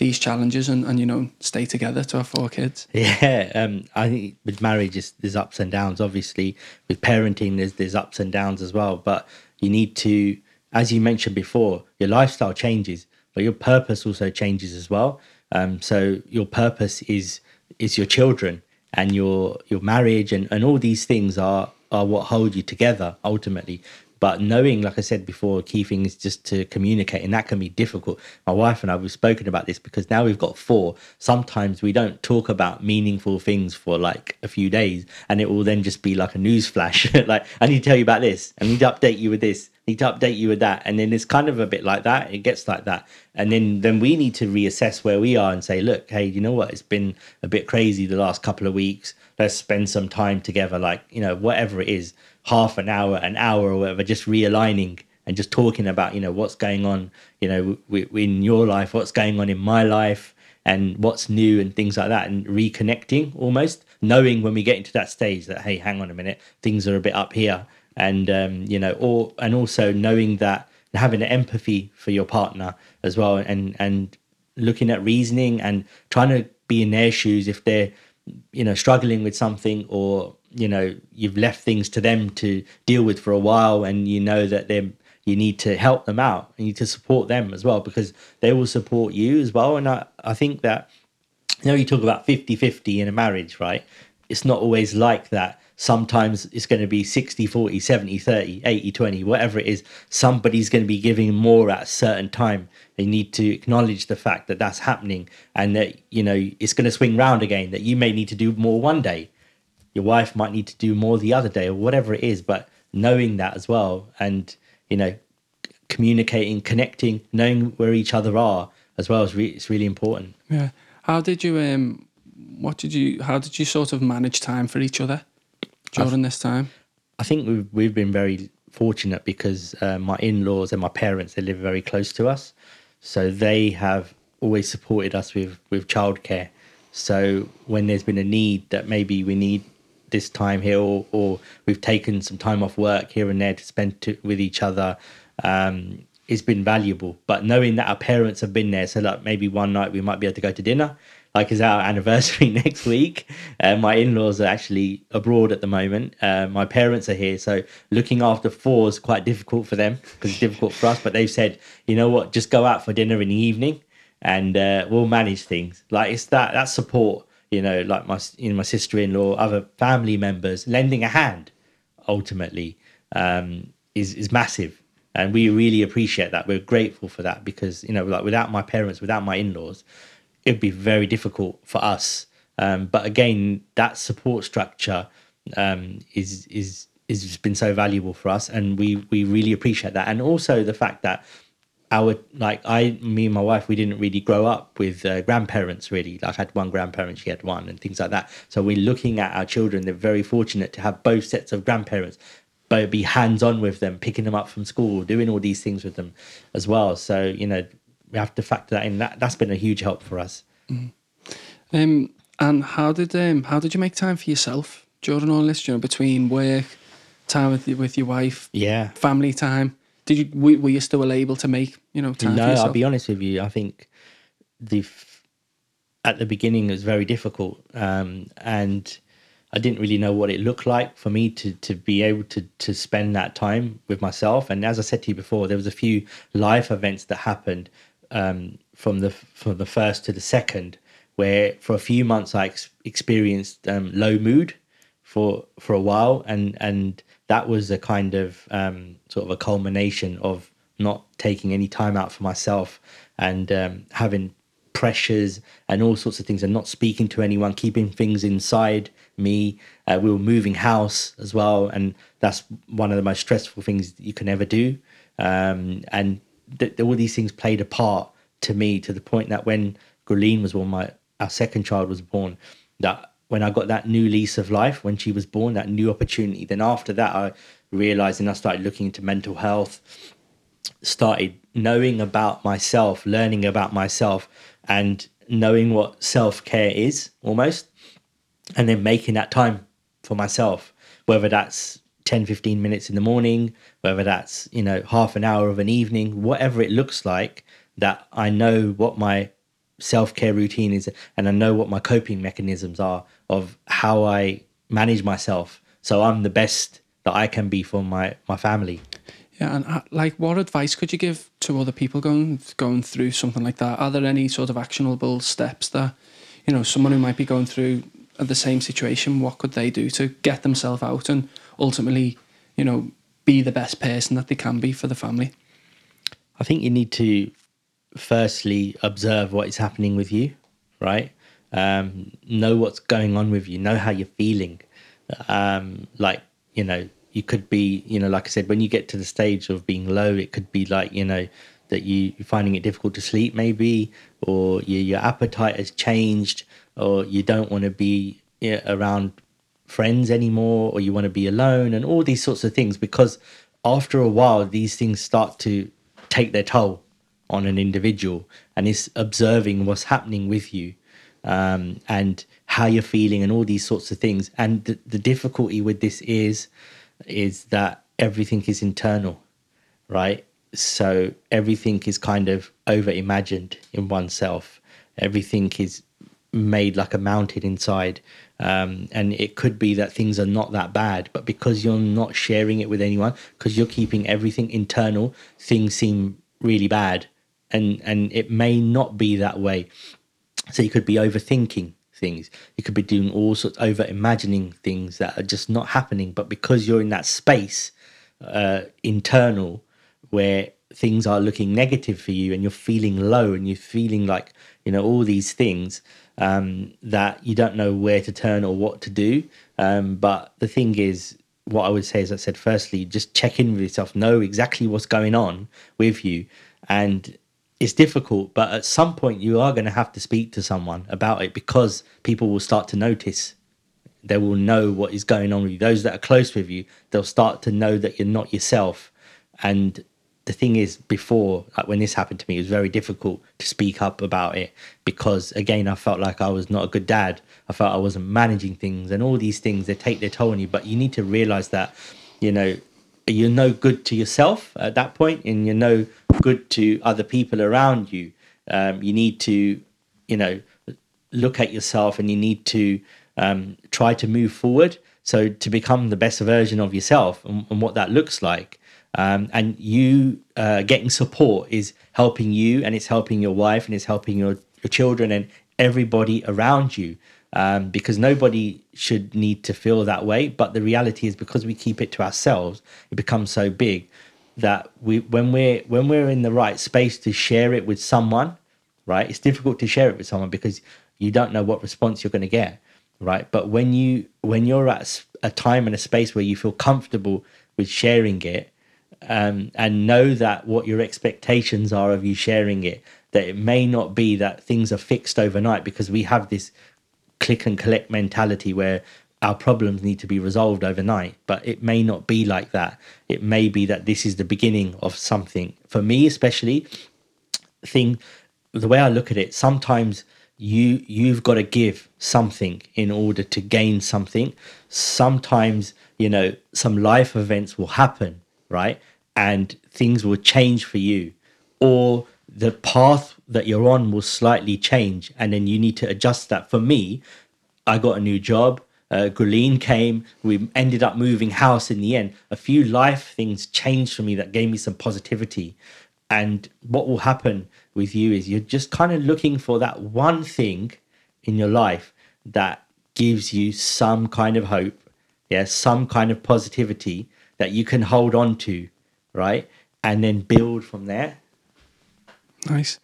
these challenges and, and you know stay together to have four kids? Yeah, um, I think with marriage, it's, there's ups and downs. Obviously, with parenting, there's there's ups and downs as well. But you need to, as you mentioned before, your lifestyle changes, but your purpose also changes as well. Um, so your purpose is is your children and your your marriage and, and all these things are are what hold you together ultimately. But knowing, like I said before, key thing is just to communicate, and that can be difficult. My wife and I we've spoken about this because now we've got four. Sometimes we don't talk about meaningful things for like a few days, and it will then just be like a news flash. like I need to tell you about this. I need to update you with this. I need to update you with that, and then it's kind of a bit like that. It gets like that, and then then we need to reassess where we are and say, look, hey, you know what? It's been a bit crazy the last couple of weeks. Let's spend some time together, like you know, whatever it is half an hour, an hour, or whatever, just realigning and just talking about, you know, what's going on, you know, w- w- in your life, what's going on in my life, and what's new and things like that, and reconnecting almost, knowing when we get into that stage that, hey, hang on a minute, things are a bit up here, and um, you know, or and also knowing that having empathy for your partner as well, and and looking at reasoning and trying to be in their shoes if they're you know struggling with something or you know you've left things to them to deal with for a while and you know that they you need to help them out and you need to support them as well because they will support you as well. And i, I think that you know you talk about 50 50 in a marriage right? It's not always like that. Sometimes it's going to be 60 40 70 30 80 20 whatever it is somebody's going to be giving more at a certain time. They need to acknowledge the fact that that's happening and that you know it's going to swing round again that you may need to do more one day your wife might need to do more the other day or whatever it is but knowing that as well and you know communicating connecting knowing where each other are as well is re- it's really important Yeah. How did you um, what did you how did you sort of manage time for each other during this time? I think we've we've been very fortunate because uh, my in-laws and my parents they live very close to us, so they have always supported us with with childcare. So when there's been a need that maybe we need this time here, or, or we've taken some time off work here and there to spend to, with each other, um, it's been valuable. But knowing that our parents have been there, so like maybe one night we might be able to go to dinner. Like it's our anniversary next week. Uh, my in-laws are actually abroad at the moment. Uh, my parents are here, so looking after four is quite difficult for them because it's difficult for us. But they've said, you know what, just go out for dinner in the evening, and uh, we'll manage things. Like it's that that support, you know, like my you know my sister-in-law, other family members lending a hand, ultimately, um, is is massive, and we really appreciate that. We're grateful for that because you know, like without my parents, without my in-laws, it'd be very difficult for us. Um, but again, that support structure um, is is is been so valuable for us, and we we really appreciate that, and also the fact that our like I, me and my wife, we didn't really grow up with uh, grandparents. Really, like I had one grandparent, she had one, and things like that. So we're looking at our children. They're very fortunate to have both sets of grandparents, but be hands on with them, picking them up from school, doing all these things with them as well. So you know, we have to factor that in. That that's been a huge help for us. Um, and how did um, how did you make time for yourself during all this? You know, between work, time with with your wife, Yeah. family time. Did you were, were you still able to make you know No? I'll be honest with you. I think the f- at the beginning it was very difficult, um, and I didn't really know what it looked like for me to to be able to to spend that time with myself. And as I said to you before, there was a few life events that happened um, from the from the first to the second, where for a few months I ex- experienced um, low mood for for a while, and and that was a kind of um, sort of a culmination of not taking any time out for myself and um, having pressures and all sorts of things and not speaking to anyone keeping things inside me. Uh, we were moving house as well and that's one of the most stressful things you can ever do. Um, and th- all these things played a part to me to the point that when Gurleen was born my our second child was born that when I got that new lease of life when she was born that new opportunity. Then after that I realized and I started looking into mental health started knowing about myself, learning about myself, and knowing what self care is almost, and then making that time for myself, whether that's 10, 15 minutes in the morning, whether that's, you know, half an hour of an evening, whatever it looks like, that I know what my self care routine is and I know what my coping mechanisms are of how I manage myself. So I'm the best that I can be for my, my family. Yeah, and uh, like, what advice could you give to other people going going through something like that? Are there any sort of actionable steps that you know someone who might be going through the same situation? What could they do to get themselves out and ultimately, you know, be the best person that they can be for the family? I think you need to firstly observe what is happening with you, right? Um, know what's going on with you, know how you're feeling. Um, like, you know, you could be, you know, like I said, when you get to the stage of being low, it could be like, you know, that you, you're finding it difficult to sleep, maybe, or your, your appetite has changed, or you don't want to be you know, around friends anymore, or you want to be alone, and all these sorts of things. Because after a while, these things start to take their toll on an individual, and it's observing what's happening with you. Um, and how you're feeling and all these sorts of things. And the, the difficulty with this is is that everything is internal, right? So everything is kind of over imagined in oneself. Everything is made like a mountain inside. Um, and it could be that things are not that bad, but because you're not sharing it with anyone, because you're keeping everything internal, things seem really bad. And, and it may not be that way. So you could be overthinking things. You could be doing all sorts over imagining things that are just not happening. But because you're in that space uh, internal where things are looking negative for you and you're feeling low and you're feeling like, you know, all these things um, that you don't know where to turn or what to do. Um, but the thing is, what I would say is, I said, firstly, just check in with yourself, know exactly what's going on with you, and it's difficult, but at some point you are going to have to speak to someone about it because people will start to notice. They will know what is going on with you. Those that are close with you, they'll start to know that you're not yourself. And the thing is, before, like when this happened to me, it was very difficult to speak up about it because, again, I felt like I was not a good dad. I felt I wasn't managing things and all these things, they take their toll on you. But you need to realize that, you know, you're no good to yourself at that point and you're no good to other people around you. Um, you need to you know look at yourself and you need to um, try to move forward so to become the best version of yourself and, and what that looks like. Um, and you uh, getting support is helping you and it's helping your wife and it's helping your, your children and everybody around you. Um, because nobody should need to feel that way. But the reality is, because we keep it to ourselves, it becomes so big that we, when we're when we're in the right space to share it with someone, right? It's difficult to share it with someone because you don't know what response you're going to get, right? But when you when you're at a time and a space where you feel comfortable with sharing it, um, and know that what your expectations are of you sharing it, that it may not be that things are fixed overnight because we have this click and collect mentality where our problems need to be resolved overnight but it may not be like that. It may be that this is the beginning of something. For me especially thing the way i look at it sometimes you you've got to give something in order to gain something. Sometimes you know some life events will happen right? And things will change for you. Or the path that you're on will slightly change and then you need to adjust that. For me i got a new job uh, Gurleen came we ended up moving house in the end a few life things changed for me that gave me some positivity and what will happen with you is you're just kind of looking for that one thing in your life that gives you some kind of hope yeah some kind of positivity that you can hold on to right and then build from there Nice.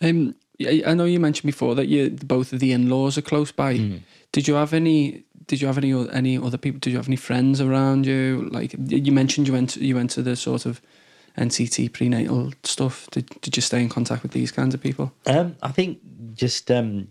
Um, I know you mentioned before that you both of the in-laws are close by. Mm. Did you have any? Did you have any any other people? Did you have any friends around you? Like you mentioned, you went to, you went to the sort of NCT prenatal stuff. Did did you stay in contact with these kinds of people? Um, I think just um,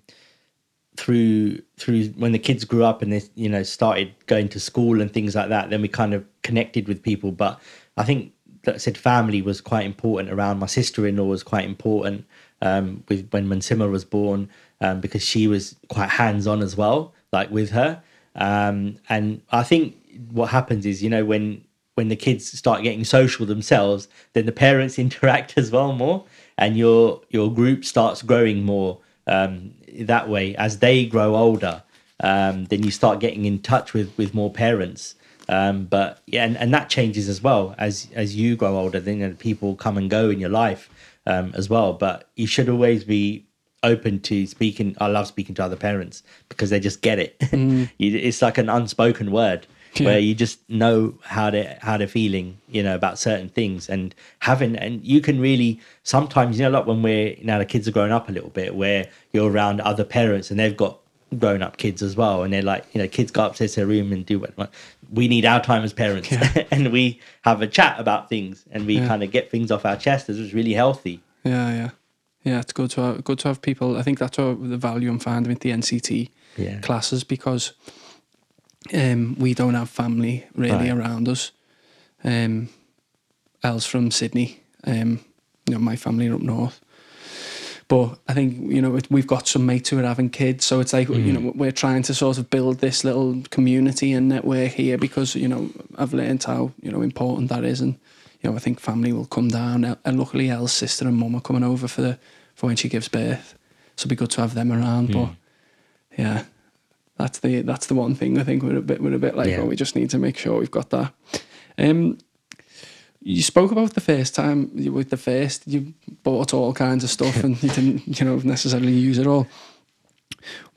through through when the kids grew up and they you know started going to school and things like that, then we kind of connected with people. But I think that I said family was quite important around. My sister in law was quite important um, with when Munsimar was born um, because she was quite hands on as well, like with her. Um, and I think what happens is you know when when the kids start getting social themselves, then the parents interact as well more, and your your group starts growing more um, that way as they grow older. Um, then you start getting in touch with with more parents. Um, but yeah, and, and that changes as well as as you grow older. Then you know, people come and go in your life um, as well. But you should always be open to speaking. I love speaking to other parents because they just get it. Mm. You- it's like an unspoken word Yeah. where you just know how they how they're feeling, you know, about certain things, and having and you can really sometimes you know like when we're now the kids are growing up a little bit, where you're around other parents and they've got grown up kids as well, and they're like you know kids go upstairs to their room and do what we need our time as parents, and we have a chat about things and we Yeah. kind of get things off our chest. It's really healthy. Yeah, yeah, yeah. It's good to have, good to have people. I think that's what the value I'm finding with the NCT Yeah. classes because um, we don't have family really Right. around us. Um, Elle's from Sydney. Um, you know, my family are up north. But I think you know we've got some mates who are having kids, so it's like you know we're trying to sort of build this little community and network here because you know I've learned how you know important that is, and you know I think family will come down. And luckily, Elle's sister and mum are coming over for the for when she gives birth, so it'd be good to have them around. But yeah, that's the that's the one thing I think we're a bit we're a bit like Yeah. oh we just need to make sure we've got that. Um, you spoke about the first time you with the first you bought all kinds of stuff and you didn't you know necessarily use it all.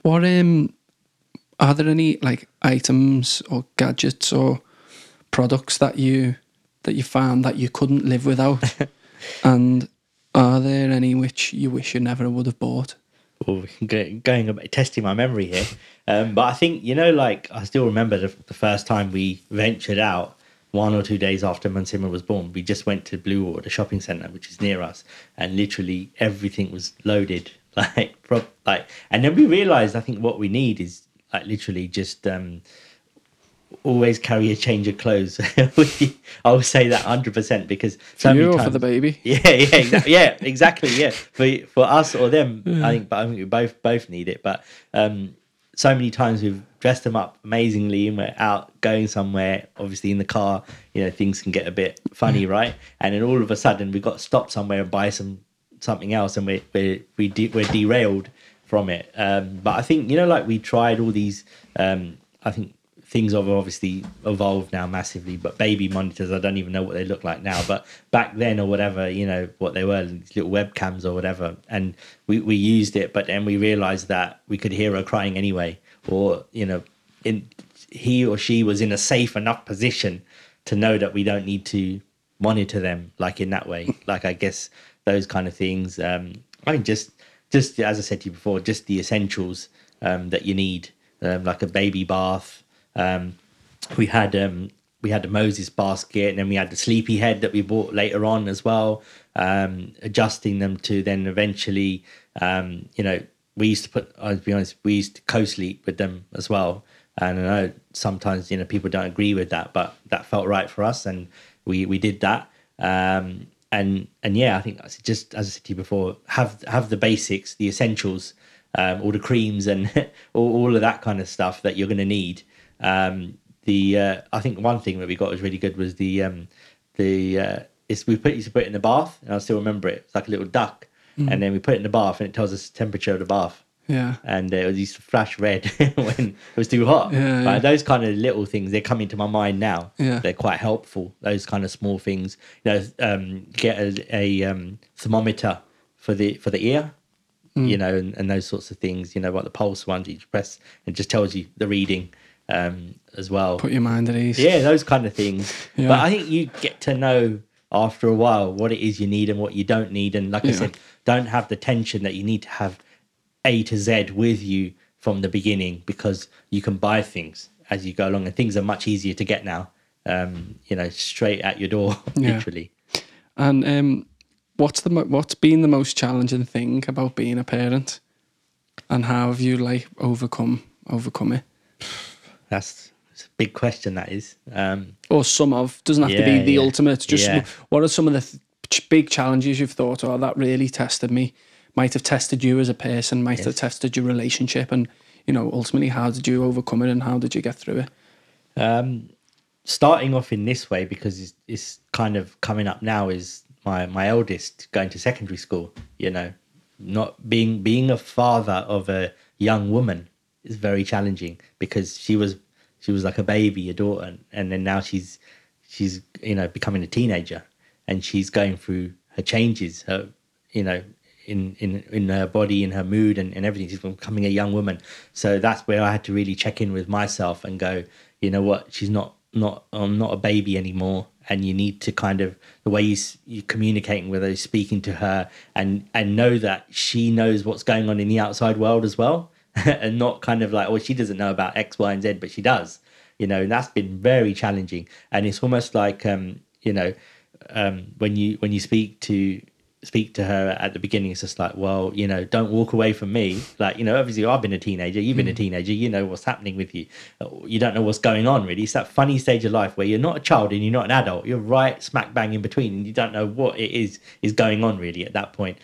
What um are there any like items or gadgets or products that you that you found that you couldn't live without, and are there any which you wish you never would have bought? Well, going a bit testing my memory here, um, but I think you know, like I still remember the, the first time we ventured out. One or two days after Munsimar was born, we just went to Bluewater, the shopping centre, which is near us, and literally everything was loaded, like, pro- like, and then we realised I think what we need is like literally just um, always carry a change of clothes. I would say that hundred percent because so For many you or for the baby? yeah, yeah, exactly. Yeah, exactly. Yeah, for for us or them, I think. But I think we both both need it. But um, so many times we've dressed them up amazingly, and we're out going somewhere. Obviously, in the car, you know, things can get a bit funny, right? And then all of a sudden, we got stopped somewhere and buy some something else, and we we we de- we're derailed from it. Um, but I think you know, like we tried all these. Um, I think things have obviously evolved now massively but baby monitors i don't even know what they look like now but back then or whatever you know what they were these little webcams or whatever and we, we used it but then we realized that we could hear her crying anyway or you know in he or she was in a safe enough position to know that we don't need to monitor them like in that way. Like i guess those kind of things um i mean just just as i said to you before just the essentials um that you need um, like a baby bath um, we had um, we had the Moses basket, and then we had the sleepy head that we bought later on as well. Um, adjusting them to then eventually, um, you know, we used to put. I'll be honest, we used to co-sleep with them as well. And I know sometimes you know people don't agree with that, but that felt right for us, and we we did that. Um, and and yeah, I think just as I said to you before, have have the basics, the essentials, um, all the creams and all, all of that kind of stuff that you're going to need. Um, the uh, I think one thing that we got was really good was the um, the uh, it's we put used to put it in the bath, and I still remember it. It's like a little duck, and then we put it in the bath, and it tells us the temperature of the bath. Yeah. And uh, it used to flash red when it was too hot. Yeah, But yeah. those kind of little things, they come into my mind now. Yeah. They're quite helpful. Those kind of small things. You know, um, get a, a um, thermometer for the for the ear. Mm. You know, and, and those sorts of things. You know, like the pulse ones you press, and just tells you the reading um, as well. Put your mind at ease. Yeah, those kind of things. Yeah. But I think you get to know after a while what it is you need and what you don't need. And like I said, don't have the tension that you need to have A to Z with you from the beginning because you can buy things as you go along and things are much easier to get now. Um, you know, straight at your door, Yeah. literally. And um, what's the mo- what's been the most challenging thing about being a parent, and how have you like overcome overcome it? That's a big question. That is. Um, Or some of doesn't have to be the yeah. ultimate. Just Yeah. what are some of the th- big challenges you've thought, oh, that really tested me? Might have tested you as a person. Might have tested your relationship, and you know, ultimately, how did you overcome it, and how did you get through it? um, starting off in this way because it's, it's kind of coming up now is my my eldest going to secondary school you know not being being a father of a young woman is very challenging because she was she was like a baby a daughter and, then now she's she's you know becoming a teenager and she's going through her changes her you know in in in her body in her mood and, and everything. She's becoming a young woman. So that's where i had to really check in with myself and go you know what? She's not not i'm not a baby anymore. And you need to kind of the way you you're communicating with her speaking to her and and know that she knows what's going on in the outside world as well and not kind of like oh she doesn't know about x y and z but she does you know and that's been very challenging. And it's almost like um you know um when you when you speak to speak to her at the beginning it's just like well you know don't walk away from me. Like you know obviously i've been a teenager you've been a teenager you know what's happening with you. You don't know what's going on really. It's that funny stage of life where you're not a child and you're not an adult. You're right smack bang in between and you don't know what it is is going on really at that point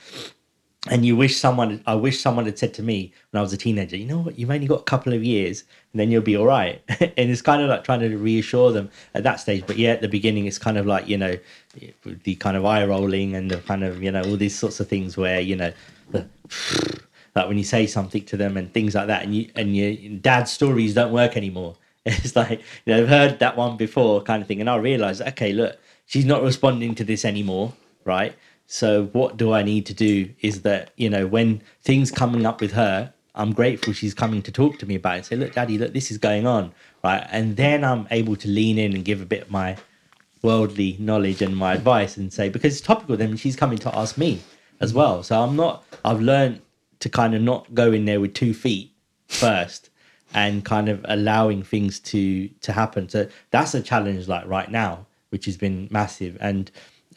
and you wish someone i wish someone had said to me when i was a teenager you know what? You've only got a couple of years and then you'll be all right. And it's kind of like trying to reassure them at that stage. But yeah at the beginning it's kind of like you know the kind of eye rolling and the kind of you know all these sorts of things where you know the, like when you say something to them and things like that and you and your dad's stories don't work anymore. It's like you know i've heard that one before kind of thing. And i realized okay look she's not responding to this anymore right so what do i need to do is that you know when things coming up with her i'm grateful she's coming to talk to me about it say look daddy look this is going on right? And then i'm able to lean in and give a bit of my worldly knowledge and my advice and say because it's topical then she's coming to ask me as well. So i'm not i've learned to kind of not go in there with two feet first and kind of allowing things to to happen. So that's a challenge like right now which has been massive. And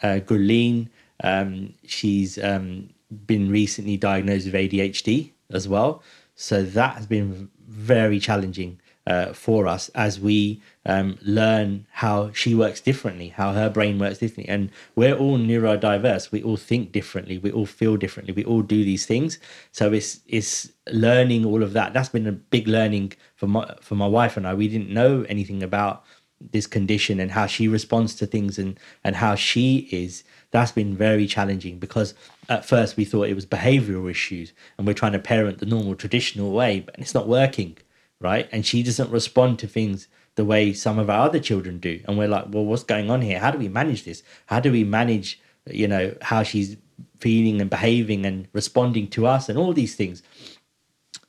uh Gurleen, um she's um been recently diagnosed with adhd as well so that has been very challenging uh, for us as we um, learn how she works differently, how her brain works differently. And we're all neurodiverse. We all think differently. We all feel differently. We all do these things. So it's it's learning all of that. That's been a big learning for my for my wife and I. We didn't know anything about this condition and how she responds to things and and how she is that's been very challenging because at first we thought it was behavioral issues and we're trying to parent the normal traditional way but it's not working right? And she doesn't respond to things the way some of our other children do. And we're like well what's going on here? How do we manage this? How do we manage you know how she's feeling and behaving and responding to us and all these things?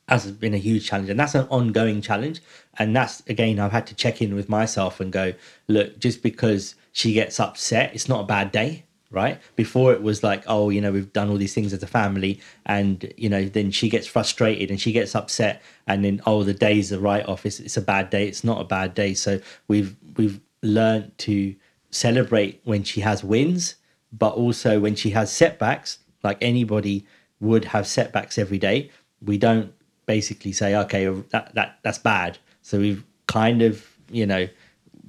Has been a huge challenge. And that's an ongoing challenge. And that's again i've had to check in with myself and go look just because she gets upset it's not a bad day right? Before it was like oh you know we've done all these things as a family and you know then she gets frustrated and she gets upset and then oh the day's a write-off it's, it's a bad day. It's not a bad day. So we've we've learned to celebrate when she has wins but also when she has setbacks like anybody would have setbacks every day. We don't basically say okay that, that that's bad. So we've kind of you know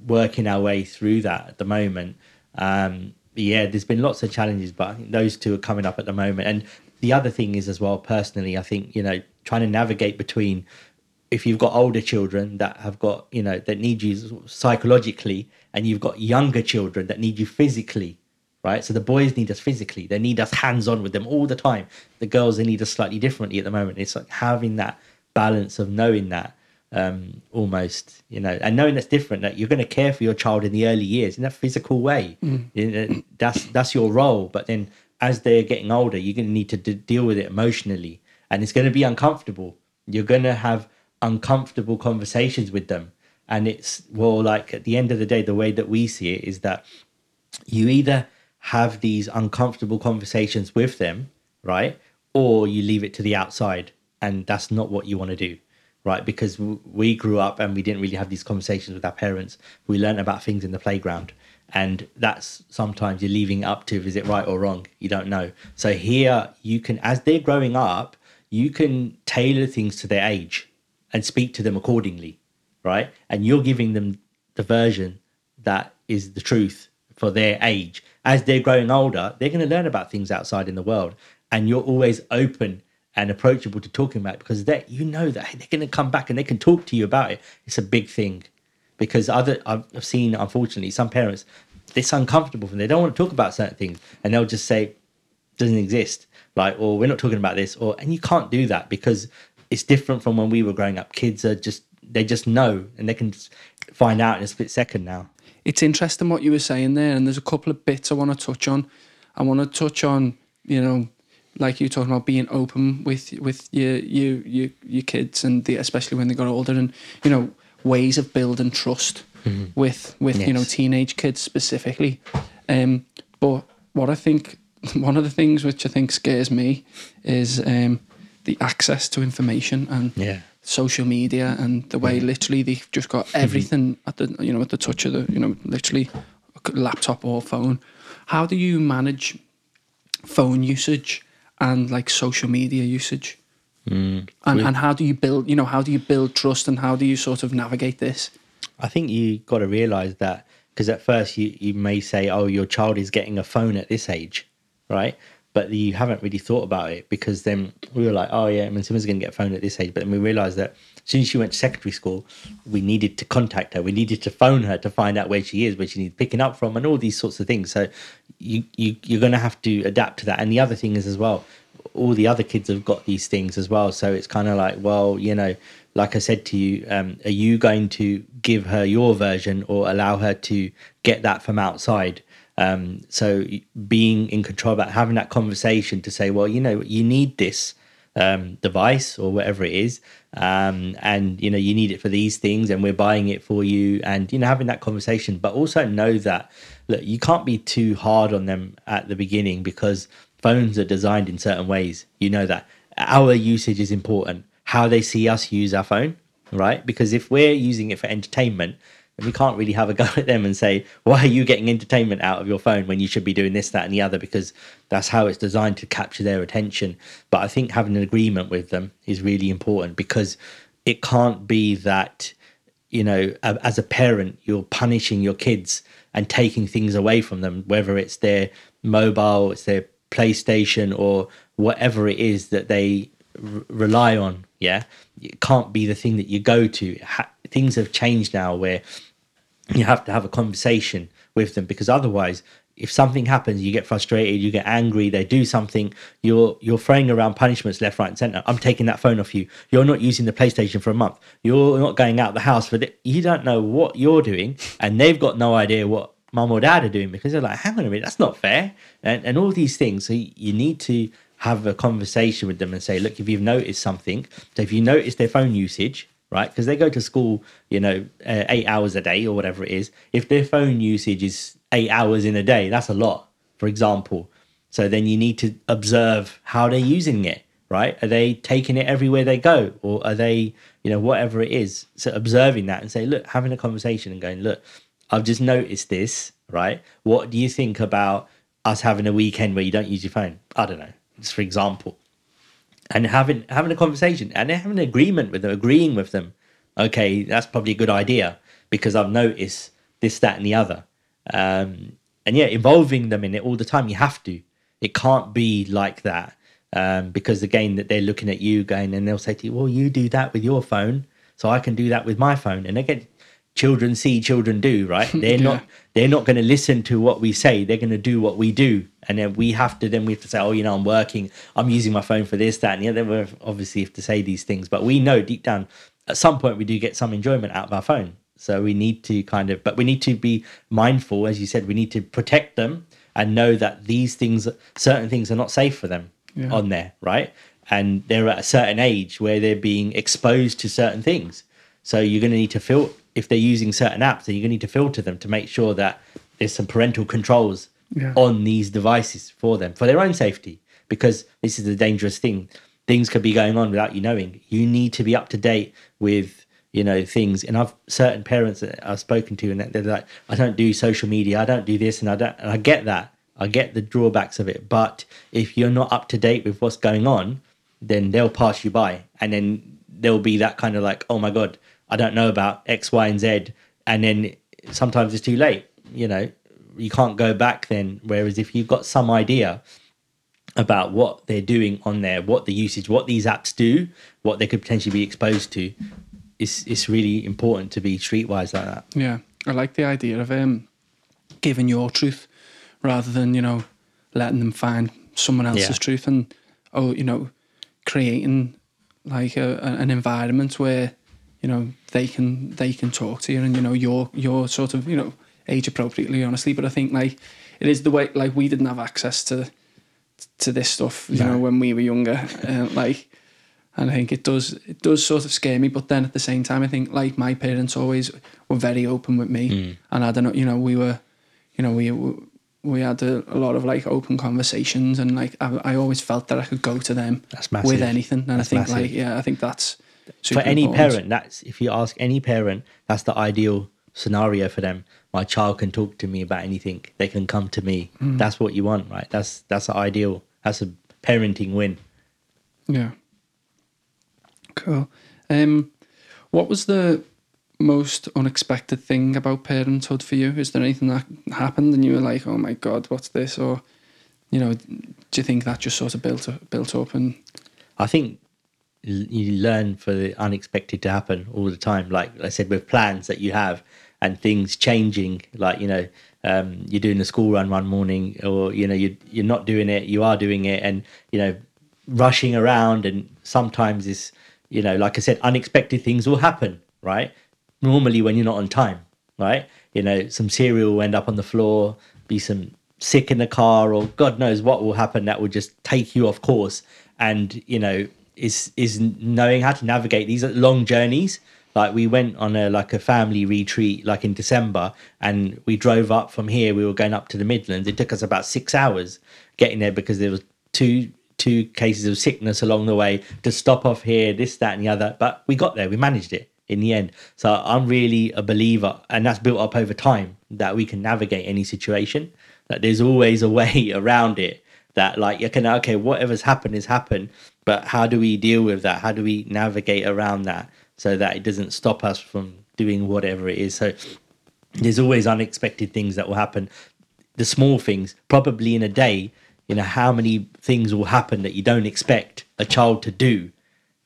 working our way through that at the moment. Um yeah there's been lots of challenges but i think those two are coming up at the moment. And the other thing is as well personally i think you know trying to navigate between if you've got older children that have got you know that need you psychologically and you've got younger children that need you physically right? So the boys need us physically. They need us hands on with them all the time. The girls they need us slightly differently at the moment. It's like having that balance of knowing that um almost you know and knowing that's different that you're going to care for your child in the early years in that physical way. Know, that's that's your role but then as they're getting older you're going to need to d- deal with it emotionally and it's going to be uncomfortable. You're going to have uncomfortable conversations with them and it's well like at the end of the day the way that we see it is that you either have these uncomfortable conversations with them, right? Or you leave it to the outside, and that's not what you want to do, right? Because we grew up and we didn't really have these conversations with our parents. We learned about things in the playground, and that's sometimes you're leaving up to is it right or wrong? You don't know. So here you can, as they're growing up, you can tailor things to their age and speak to them accordingly, right? And you're giving them the version that is the truth for their age. As they're growing older, they're going to learn about things outside in the world, and you're always open and approachable to talking about because that you know that hey, they're going to come back and they can talk to you about it. It's a big thing because other I've seen unfortunately some parents it's uncomfortable for them. They don't want to talk about certain things, and they'll just say doesn't exist like or we're not talking about this or and you can't do that because it's different from when we were growing up kids are just they just know and they can find out in a split second now it's interesting what you were saying there, and there's a couple of bits I want to touch on. I want to touch on, you know, like you were talking about being open with with your your your, your kids, and the, especially when they got older, and you know, ways of building trust mm-hmm. with with yes. you know teenage kids specifically. Um, but what I think one of the things which I think scares me is um, the access to information and yeah social media and the way literally they've just got mm-hmm. everything at the you know at the touch of the you know literally laptop or phone. How do you manage phone usage and like social media usage? Mm. And and how do you build you know how do you build trust and how do you sort of navigate this? I think you got to realize that because at first you you may say oh your child is getting a phone at this age, right? but you haven't really thought about it because then we were like, oh yeah, I mean, someone's going to get a phone at this age. But then we realized that soon as she went to secondary school, we needed to contact her. We needed to phone her to find out where she is, where she needs picking up from, and all these sorts of things. So you, you you're going to have to adapt to that. And the other thing is as well, all the other kids have got these things as well. So it's kind of like, well, you know, like I said to you, um, are you going to give her your version or allow her to get that from outside? Um, so being in control about having that conversation to say, well, you know, you need this um, device or whatever it is, um, and you know, you need it for these things, and we're buying it for you, and you know, having that conversation, but also know that look, you can't be too hard on them at the beginning because phones are designed in certain ways. You know that our usage is important. How they see us use our phone, right? Because if we're using it for entertainment, and we can't really have a go at them and say, why are you getting entertainment out of your phone when you should be doing this, that, and the other? Because that's how it's designed to capture their attention. But I think having an agreement with them is really important because it can't be that, you know, as a parent, you're punishing your kids and taking things away from them, whether it's their mobile, it's their PlayStation, or whatever it is that they r- rely on. Yeah. It can't be the thing that you go to. Ha- things have changed now where you have to have a conversation with them because otherwise if something happens you get frustrated you get angry they do something you're you're throwing around punishments left right and center. I'm taking that phone off you. You're not using the playstation for a month. You're not going out of the house for the, you don't know what you're doing and they've got no idea what mum or dad are doing because they're like hang on a minute that's not fair. And, and all these things. So you need to have a conversation with them and say look if you've noticed something so if you notice their phone usage right? Because they go to school, you know, uh, eight hours a day or whatever it is. If their phone usage is eight hours in a day, that's a lot, for example. So then you need to observe how they're using it, right? Are they taking it everywhere they go, or are they, you know, whatever it is? So observing that and say, look, having a conversation and going, look, I've just noticed this, right? What do you think about us having a weekend where you don't use your phone? I don't know, for example and having having a conversation and having an agreement with them, agreeing with them. Okay, that's probably a good idea because I've noticed this, that, and the other. Um, and yeah, involving them in it all the time. You have to. It can't be like that um, because again, that they're looking at you going, and they'll say to you, "Well, you do that with your phone, so I can do that with my phone." And again, children see children do right? They're yeah. not they're not going to listen to what we say. They're going to do what we do. And then we have to then we have to say oh you know i'm working. I'm using my phone for this that and the other. We obviously have to say these things. But we know deep down at some point we do get some enjoyment out of our phone. So we need to kind of but we need to be mindful as you said we need to protect them and know that these things certain things are not safe for them yeah. on there right? And they're at a certain age where they're being exposed to certain things. So you're going to need to feel if they're using certain apps, then you're going to need to filter them to make sure that there's some parental controls Yeah. on these devices for them for their own safety because this is a dangerous thing. Things could be going on without you knowing. You need to be up to date with you know things. And i've certain parents that i've spoken to and they're like i don't do social media. I don't do this and i don't and i get that. I get the drawbacks of it. But if you're not up to date with what's going on then they'll pass you by and then there'll be that kind of like oh my god i don't know about x y and z. And then sometimes it's too late you know. You can't go back then. Whereas if you've got some idea about what they're doing on there what the usage what these apps do what they could potentially be exposed to it's it's really important to be streetwise like that. Yeah, I like the idea of um, giving your truth rather than you know letting them find someone else's Yeah. truth and oh you know creating like a, a- an environment where you know they can they can talk to you and you know you're you're sort of you know age appropriately honestly but I think like it is the way like we didn't have access to to this stuff you No. know when we were younger uh, like and I think it does it does sort of scare me. But then at the same time, I think like my parents always were very open with me, Mm. and I don't know, you know, we were, you know, we we had a, a lot of like open conversations, and like I, I always felt that I could go to them That's with anything, and That's I think massive. like yeah, I think that's for any important. parent that's if you ask any parent that's the ideal scenario for them my child can talk to me about anything they can come to me Mm. that's what you want right that's that's the ideal that's a parenting win Yeah. Cool. Um, what was the most unexpected thing about parenthood for you? Is there anything that happened and you were like, "Oh my god, what's this?" Or, you know, do you think that just sort of built up, built up and I think l- you learn for the unexpected to happen all the time. Like I said, with plans that you have and things changing, like, you know, um, you're doing a school run one morning or, you know, you, you're not doing it, you are doing it and, you know, rushing around and sometimes it's, you know, like I said, unexpected things will happen, right? Normally when you're not on time, right? You know, some cereal will end up on the floor, be some sick in the car or God knows what will happen that will just take you off course. And, you know, is is knowing how to navigate these long journeys. Like we went on a like a family retreat like in December and we drove up from here, we were going up to the Midlands. It took us about six hours getting there because there was two two cases of sickness along the way to stop off here, this, that, and the other. But we got there, we managed it in the end. So I'm really a believer, and that's built up over time that we can navigate any situation. That there's always a way around it. That like you can okay, whatever's happened has happened, but how do we deal with that? How do we navigate around that so that it doesn't stop us from doing whatever it is? So there's always unexpected things that will happen. The small things, probably in a day, you know, how many things will happen that you don't expect a child to do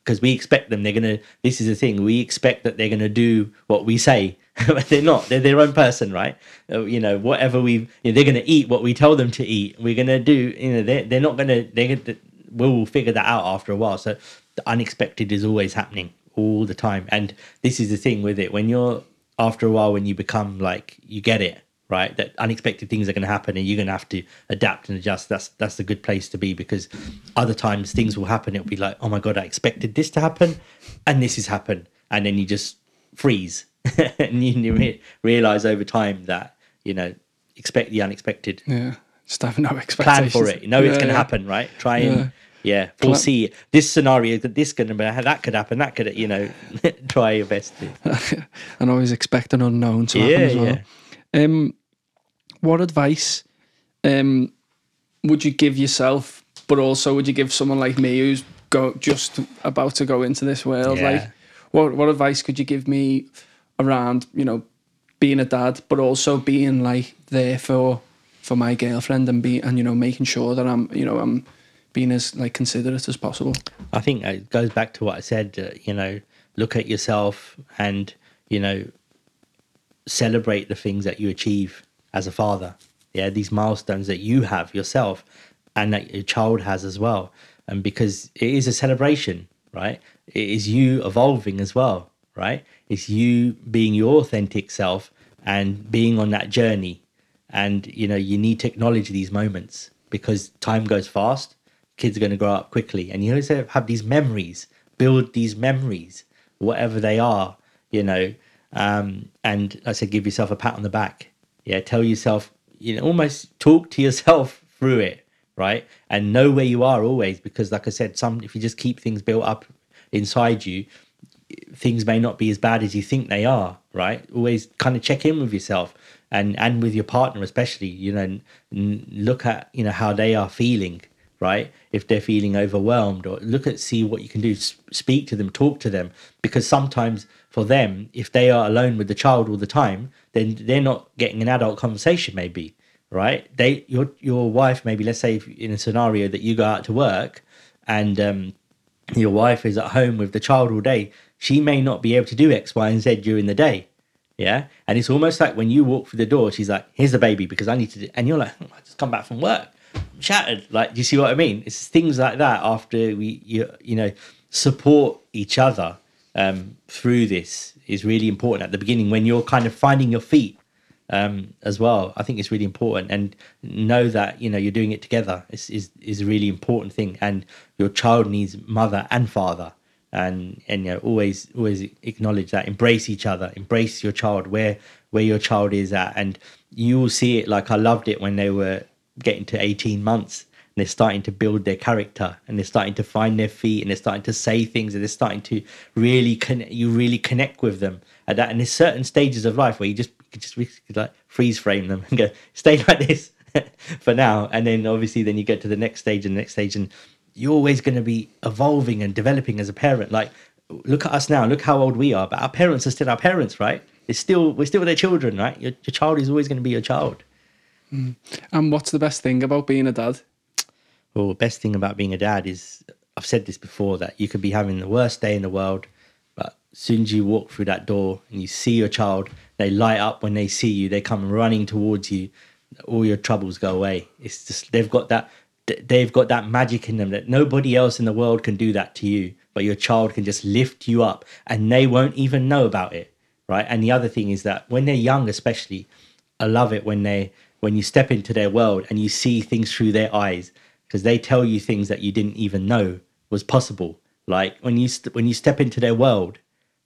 because we expect them they're gonna this is the thing we expect that they're gonna do what we say but they're not they're their own person right Uh, you know whatever we you know, they're gonna eat what we tell them to eat we're gonna do you know they're, they're not gonna they're gonna we'll figure that out after a while. So the unexpected is always happening all the time. And this is the thing with it. When you're after a while when you become like you get it right? That unexpected things are going to happen and you're going to have to adapt and adjust. That's that's a good place to be because other times things will happen. It'll be like oh my god i expected this to happen and this has happened. And then you just freeze and you, you re- realize over time that you know expect the unexpected. Yeah, just have no expectations. plan for it. You know it's going to yeah. happen right? Try and Yeah. yeah, foresee this scenario that this to that could happen that could you know try your best to and always expect an unknown to happen as well. Um, what advice um, would you give yourself, but also would you give someone like me who's go just about to go into this world? Yeah. Like, what what advice could you give me around you know being a dad, but also being like there for for my girlfriend and be and you know making sure that I'm you know I'm being as like considerate as possible. I think it goes back to what I said. Uh, you know, look at yourself and you know celebrate the things that you achieve as a father. Yeah, these milestones that you have yourself and that your child has as well. And because it is a celebration, right? It is you evolving as well, right? It's you being your authentic self and being on that journey. And you know, you need to acknowledge these moments because time goes fast. Kids are going to grow up quickly, and you always have these memories. Build these memories, whatever they are, you know. Um, and I said, give yourself a pat on the back. Yeah, tell yourself you know almost talk to yourself through it right and know where you are always because like i said some if you just keep things built up inside you things may not be as bad as you think they are right always kind of check in with yourself and and with your partner especially you know look at you know how they are feeling right? If they're feeling overwhelmed or look at see what you can do speak to them talk to them. Because sometimes for them if they are alone with the child all the time then they're not getting an adult conversation maybe right? They your your wife maybe let's say in a scenario that you go out to work and um your wife is at home with the child all day she may not be able to do x y and z during the day yeah? And it's almost like when you walk through the door she's like here's the baby because i need to do, and you're like "Oh, i just come back from work shattered like do you see what i mean it's things like that after we you, you know support each other um, through this is really important at the beginning when you're kind of finding your feet um, as well. I think it's really important, and know that you know you're doing it together is is is a really important thing. And your child needs mother and father, and and you know always always acknowledge that. Embrace each other. Embrace your child where where your child is at, and you will see it. Like I loved it when they were getting to 18 months and they're starting to build their character and they're starting to find their feet and they're starting to say things and they're starting to really connect you really connect with them at that and there's certain stages of life where you just you just like freeze frame them and go stay like this for now and then obviously then you get to the next stage and the next stage and you're always going to be evolving and developing as a parent. Like look at us now look how old we are but our parents are still our parents right? It's still we're still their children right? Your, your child is always going to be your child Mm. And what's the best thing about being a dad? Well, the best thing about being a dad is I've said this before that you could be having the worst day in the world, but as soon as you walk through that door and you see your child, they light up when they see you. They come running towards you. All your troubles go away. It's just they've got that they've got that magic in them that nobody else in the world can do that to you. But your child can just lift you up, and they won't even know about it, right? And the other thing is that when they're young, especially, I love it when they when you step into their world and you see things through their eyes because they tell you things that you didn't even know was possible. Like when you st- when you step into their world,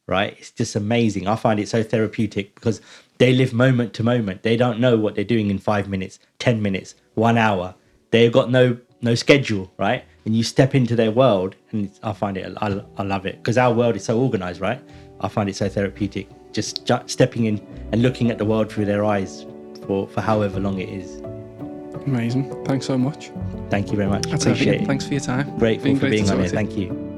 right? It's just amazing. I find it so therapeutic because they live moment to moment. They don't know what they're doing in five minutes, ten minutes, one hour. They've got no no schedule, right? And you step into their world, and I find it. I, I love it because our world is so organized, right? I find it so therapeutic. Just ju- stepping in and looking at the world through their eyes for for however long it is. Amazing. Thanks so much. Thank you very much. That's Appreciate it. Thanks for your time. Grateful Been for being on here. Thank you.